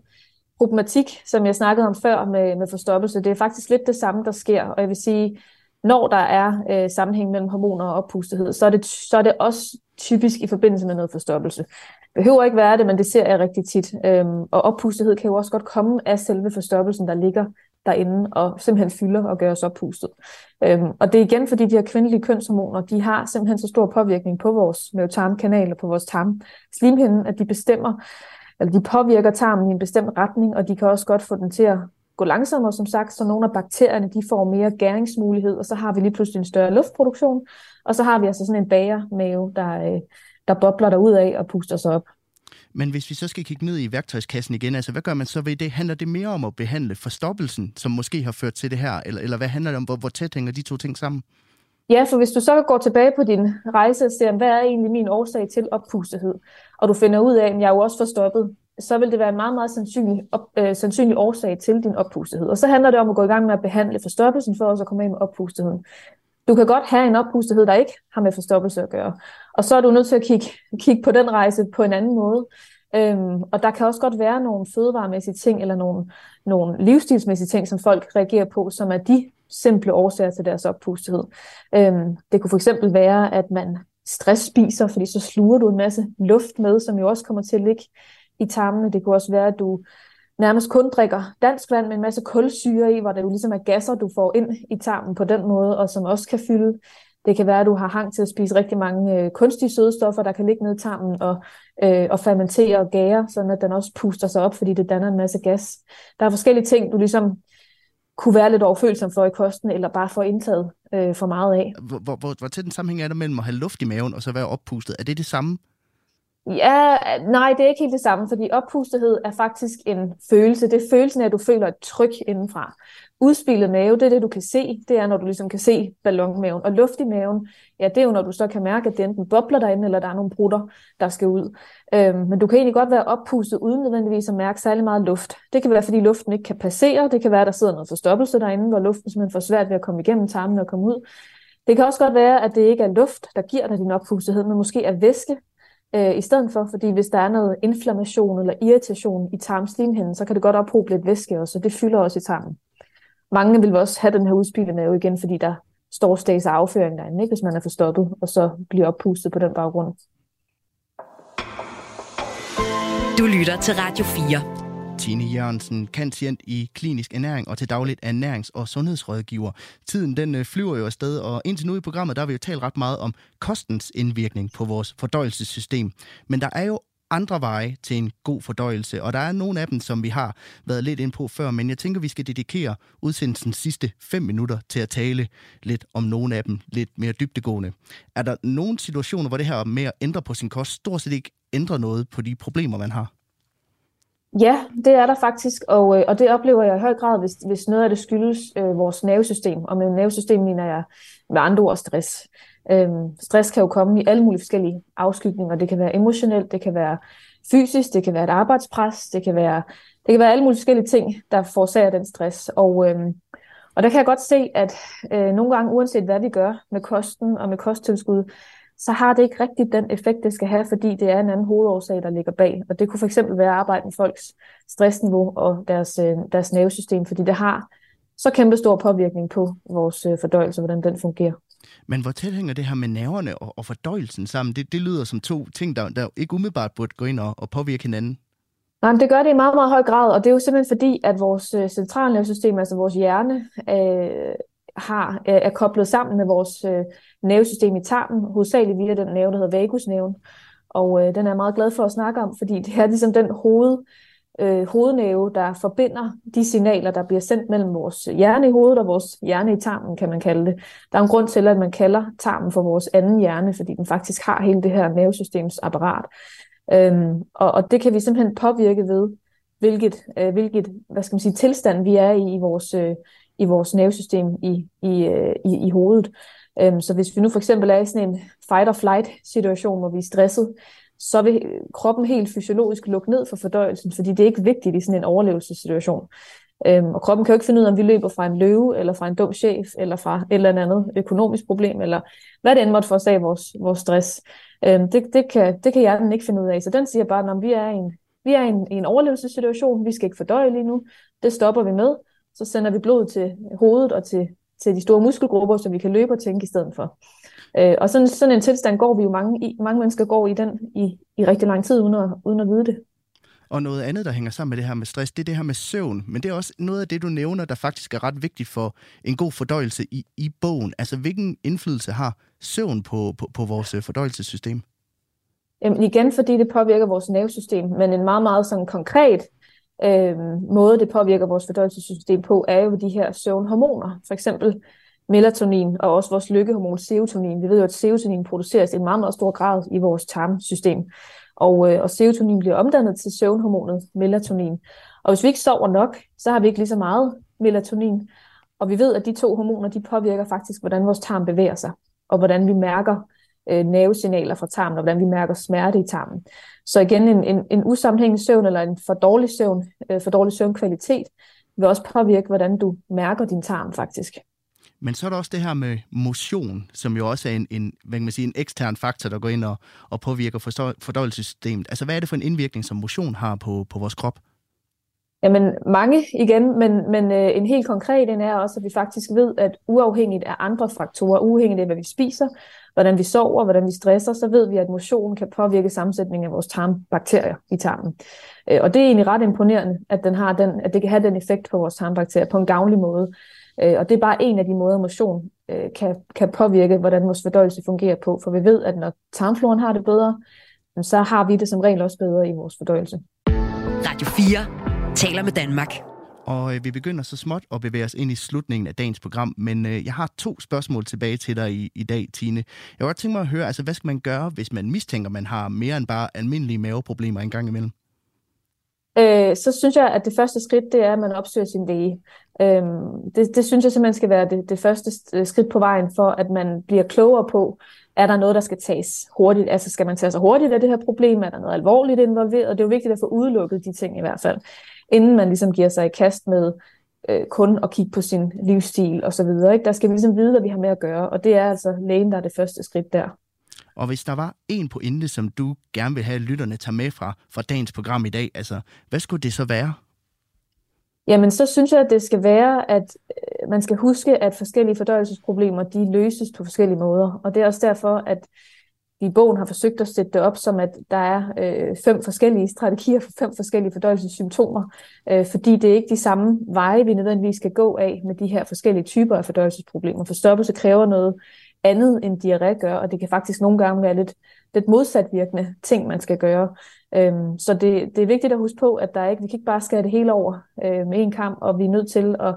problematik, som jeg snakkede om før med, med forstoppelse. Det er faktisk lidt det samme, der sker. Og jeg vil sige, når der er øh, sammenhæng mellem hormoner og oppustethed, så er, det, så er det også typisk i forbindelse med noget forstoppelse. Behøver ikke være det, men det ser jeg rigtig tit. Øhm, og oppustethed kan jo også godt komme af selve forstoppelsen, der ligger derinde og simpelthen fylder og gør os oppustet. Øhm, og det er igen, fordi de her kvindelige kønshormoner, de har simpelthen så stor påvirkning på vores mavetarmkanal og på vores tarmslimhinde, at de bestemmer, eller de påvirker tarmen i en bestemt retning, og de kan også godt få den til at gå langsommere, som sagt, så nogle af bakterierne de får mere gæringsmulighed, og så har vi lige pludselig en større luftproduktion, og så har vi altså sådan en bagermave, der, øh, der bobler der ud af og puster sig op. Men hvis vi så skal kigge ned i værktøjskassen igen, altså hvad gør man så ved det? Handler det mere om at behandle forstoppelsen, som måske har ført til det her, eller, eller hvad handler det om? Hvor, hvor tæt hænger de to ting sammen? Ja, for hvis du så går tilbage på din rejse og ser, hvad er egentlig min årsag til oppustethed, og du finder ud af, at jeg er jo også forstoppet, så vil det være en meget, meget sandsynlig, op, øh, sandsynlig årsag til din oppustethed. Og så handler det om at gå i gang med at behandle forstoppelsen for også at komme ind med oppustetheden. Du kan godt have en oppustethed, der ikke har med forstoppelse at gøre. Og så er du nødt til at kigge, kigge på den rejse på en anden måde. Øhm, og der kan også godt være nogle fødevaremæssige ting, eller nogle, nogle livsstilsmæssige ting, som folk reagerer på, som er de simple årsager til deres oppustethed. Øhm, det kunne for eksempel være, at man stress spiser, fordi så sluger du en masse luft med, som jo også kommer til at ligge i tarmene. Det kunne også være, at du nærmest kun drikker dansk vand med en masse kulsyre i, hvor det jo ligesom er gasser, du får ind i tarmen på den måde, og som også kan fylde. Det kan være, at du har hang til at spise rigtig mange øh, kunstige sødestoffer, der kan ligge ned i tarmen og, øh, og fermentere og gære, sådan at den også puster sig op, fordi det danner en masse gas. Der er forskellige ting, du ligesom kunne være lidt overfølsom for i kosten, eller bare få indtaget øh, for meget af. Hvor, hvor, hvor, hvor tæt en sammenhæng er der mellem at have luft i maven og så være oppustet? Er det det samme? Ja, nej, det er ikke helt det samme, fordi oppustethed er faktisk en følelse. Det er følelsen af, at du føler et tryk indenfra. Udspillet mave, det er det, du kan se. Det er, når du ligesom kan se ballonmaven. Og luft i maven, ja, det er jo, når du så kan mærke, at det enten bobler derinde, eller der er nogle brutter, der skal ud. Øhm, men du kan egentlig godt være oppustet, uden nødvendigvis at mærke særlig meget luft. Det kan være, fordi luften ikke kan passere. Det kan være, at der sidder noget forstoppelse derinde, hvor luften simpelthen får svært ved at komme igennem tarmen og komme ud. Det kan også godt være, at det ikke er luft, der giver dig din oppustethed, men måske er væske, øh, i stedet for, fordi hvis der er noget inflammation eller irritation i tarmslimhinden, så kan det godt ophobe lidt væske også, og det fylder også i tarmen. Mange vil også have den her udspilede mave igen, fordi der står stags afføring derinde, ikke, hvis man er forstoppet, og så bliver oppustet på den baggrund. Du lytter til Radio 4. Tine Jørgensen, kantient i klinisk ernæring og til dagligt ernærings- og sundhedsrådgiver. Tiden den øh, flyver jo afsted, og indtil nu i programmet, der har vi jo talt ret meget om kostens indvirkning på vores fordøjelsessystem. Men der er jo andre veje til en god fordøjelse, og der er nogle af dem, som vi har været lidt ind på før, men jeg tænker, vi skal dedikere udsendelsens sidste fem minutter til at tale lidt om nogle af dem, lidt mere dybdegående. Er der nogle situationer, hvor det her med at ændre på sin kost stort set ikke ændrer noget på de problemer, man har? Ja, det er der faktisk, og, øh, og det oplever jeg i høj grad, hvis, hvis noget af det skyldes øh, vores nervesystem. Og med nervesystem mener jeg med andre ord stress. Øhm, stress kan jo komme i alle mulige forskellige afskygninger. Det kan være emotionelt, det kan være fysisk, det kan være et arbejdspres, det kan være, det kan være alle mulige forskellige ting, der forårsager den stress. Og, øhm, og der kan jeg godt se, at øh, nogle gange, uanset hvad vi gør med kosten og med kosttilskud, så har det ikke rigtigt den effekt, det skal have, fordi det er en anden hovedårsag, der ligger bag. Og det kunne fx være at arbejde med folks stressniveau og deres, øh, deres nervesystem, fordi det har så kæmpe stor påvirkning på vores øh, fordøjelse, hvordan den fungerer. Men hvor tæt hænger det her med nerverne og, og fordøjelsen sammen? Det, det lyder som to ting, der, der ikke umiddelbart burde gå ind og, og påvirke hinanden. Nej, det gør det i meget, meget høj grad, og det er jo simpelthen fordi, at vores øh, centralnervesystem, altså vores hjerne, øh, har, øh, er koblet sammen med vores øh, nervesystem i tarmen, hovedsageligt via den nerve, der hedder vagusnerven. Og øh, den er jeg meget glad for at snakke om, fordi det er ligesom den hoved, øh, hovednæve, der forbinder de signaler, der bliver sendt mellem vores hjerne i hovedet og vores hjerne i tarmen, kan man kalde det. Der er en grund til, at man kalder tarmen for vores anden hjerne, fordi den faktisk har hele det her nervesystemsapparat. Øhm, og, og det kan vi simpelthen påvirke ved, hvilket, øh, hvilket hvad skal man sige, tilstand vi er i i vores, øh, i vores nervesystem i, i, øh, i, i hovedet. Øhm, så hvis vi nu for eksempel er i sådan en fight-or-flight situation, hvor vi er stresset, så vil kroppen helt fysiologisk lukke ned for fordøjelsen, fordi det er ikke vigtigt i sådan en overlevelsessituation. Øhm, og kroppen kan jo ikke finde ud af, om vi løber fra en løve, eller fra en dum chef, eller fra et eller andet økonomisk problem, eller hvad det end måtte forårsage vores, vores stress. Øhm, det, det, kan, det kan hjernen ikke finde ud af. Så den siger bare, at vi er, i en, vi er i en, i en overlevelsessituation, vi skal ikke fordøje lige nu, det stopper vi med, så sender vi blod til hovedet og til, til de store muskelgrupper, så vi kan løbe og tænke i stedet for. Øh, og sådan, sådan en tilstand går vi jo mange i. Mange mennesker går i den i, i rigtig lang tid, uden at, uden at vide det. Og noget andet, der hænger sammen med det her med stress, det er det her med søvn. Men det er også noget af det, du nævner, der faktisk er ret vigtigt for en god fordøjelse i, i bogen. Altså, hvilken indflydelse har søvn på, på, på vores øh, fordøjelsessystem? Jamen igen, fordi det påvirker vores nervesystem, men en meget, meget sådan konkret øh, måde, det påvirker vores fordøjelsessystem på, er jo de her søvnhormoner. For eksempel melatonin og også vores lykkehormon serotonin. Vi ved jo, at serotonin produceres i en meget, meget stor grad i vores tarmsystem. Og, øh, og serotonin bliver omdannet til søvnhormonet melatonin. Og hvis vi ikke sover nok, så har vi ikke lige så meget melatonin. Og vi ved, at de to hormoner, de påvirker faktisk, hvordan vores tarm bevæger sig, og hvordan vi mærker øh, nervesignaler fra tarmen, og hvordan vi mærker smerte i tarmen. Så igen, en, en, en usammenhængende søvn, eller en for dårlig søvn, øh, for dårlig søvnkvalitet, vil også påvirke, hvordan du mærker din tarm faktisk. Men så er der også det her med motion, som jo også er en, en, hvad kan man sige, en ekstern faktor, der går ind og, og påvirker fordøjelsessystemet. Altså, hvad er det for en indvirkning, som motion har på, på vores krop? Jamen mange igen, men, men øh, en helt konkret en er også, at vi faktisk ved, at uafhængigt af andre faktorer, uafhængigt af hvad vi spiser, hvordan vi sover, hvordan vi stresser, så ved vi, at motion kan påvirke sammensætningen af vores tarmbakterier i tarmen. Øh, og det er egentlig ret imponerende, at, den har den, at det kan have den effekt på vores tarmbakterier på en gavnlig måde. Øh, og det er bare en af de måder, motion øh, kan, kan påvirke, hvordan vores fordøjelse fungerer på. For vi ved, at når tarmfloren har det bedre, så har vi det som regel også bedre i vores fordøjelse. Radio 4 taler med Danmark. Og øh, vi begynder så småt at bevæge os ind i slutningen af dagens program, men øh, jeg har to spørgsmål tilbage til dig i, i dag, Tine. Jeg kunne godt tænke mig at høre, altså, hvad skal man gøre, hvis man mistænker, man har mere end bare almindelige maveproblemer en gang imellem? øh, så synes jeg, at det første skridt, det er, at man opsøger sin læge. Øh, det, det synes jeg simpelthen skal være det, det første øh, skridt på vejen for, at man bliver klogere på, er der noget, der skal tages hurtigt? Altså skal man tage sig hurtigt af det her problem? Er der noget alvorligt involveret? Det er jo vigtigt at få udelukket de ting i hvert fald, inden man ligesom giver sig i kast med øh, kun at kigge på sin livsstil og så videre. Ikke? Der skal vi ligesom vide, hvad vi har med at gøre, og det er altså lægen, der er det første skridt der. Og hvis der var en pointe, som du gerne vil have, at lytterne tager med fra, fra dagens program i dag, altså, hvad skulle det så være? Jamen, så synes jeg, at det skal være, at øh, man skal huske, at forskellige fordøjelsesproblemer, de løses på forskellige måder. Og det er også derfor, at i bogen har forsøgt at sætte det op som, at der er øh, fem forskellige strategier for fem forskellige fordøjelsessymptomer, øh, fordi det er ikke de samme veje, vi nødvendigvis skal gå af med de her forskellige typer af fordøjelsesproblemer. Forstoppelse kræver noget andet end diarré gør, og det kan faktisk nogle gange være lidt, lidt modsatvirkende ting, man skal gøre. Øhm, så det, det er vigtigt at huske på, at der ikke, vi kan ikke bare skære det hele over øh, med en kamp, og vi er nødt til at,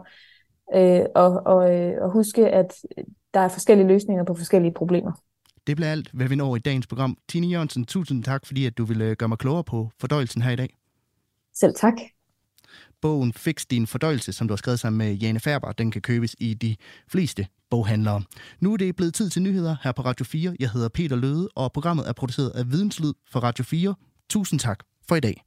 øh, og, og, øh, at huske, at der er forskellige løsninger på forskellige problemer. Det bliver alt, hvad vi når i dagens program. Tine Jørgensen, tusind tak, fordi at du ville gøre mig klogere på fordøjelsen her i dag. Selv tak. Bogen Fix din fordøjelse, som du har skrevet sammen med Jane Færber, den kan købes i de fleste boghandlere. Nu er det blevet tid til nyheder her på Radio 4. Jeg hedder Peter Løde, og programmet er produceret af Videnslyd for Radio 4. Tusind tak for i dag.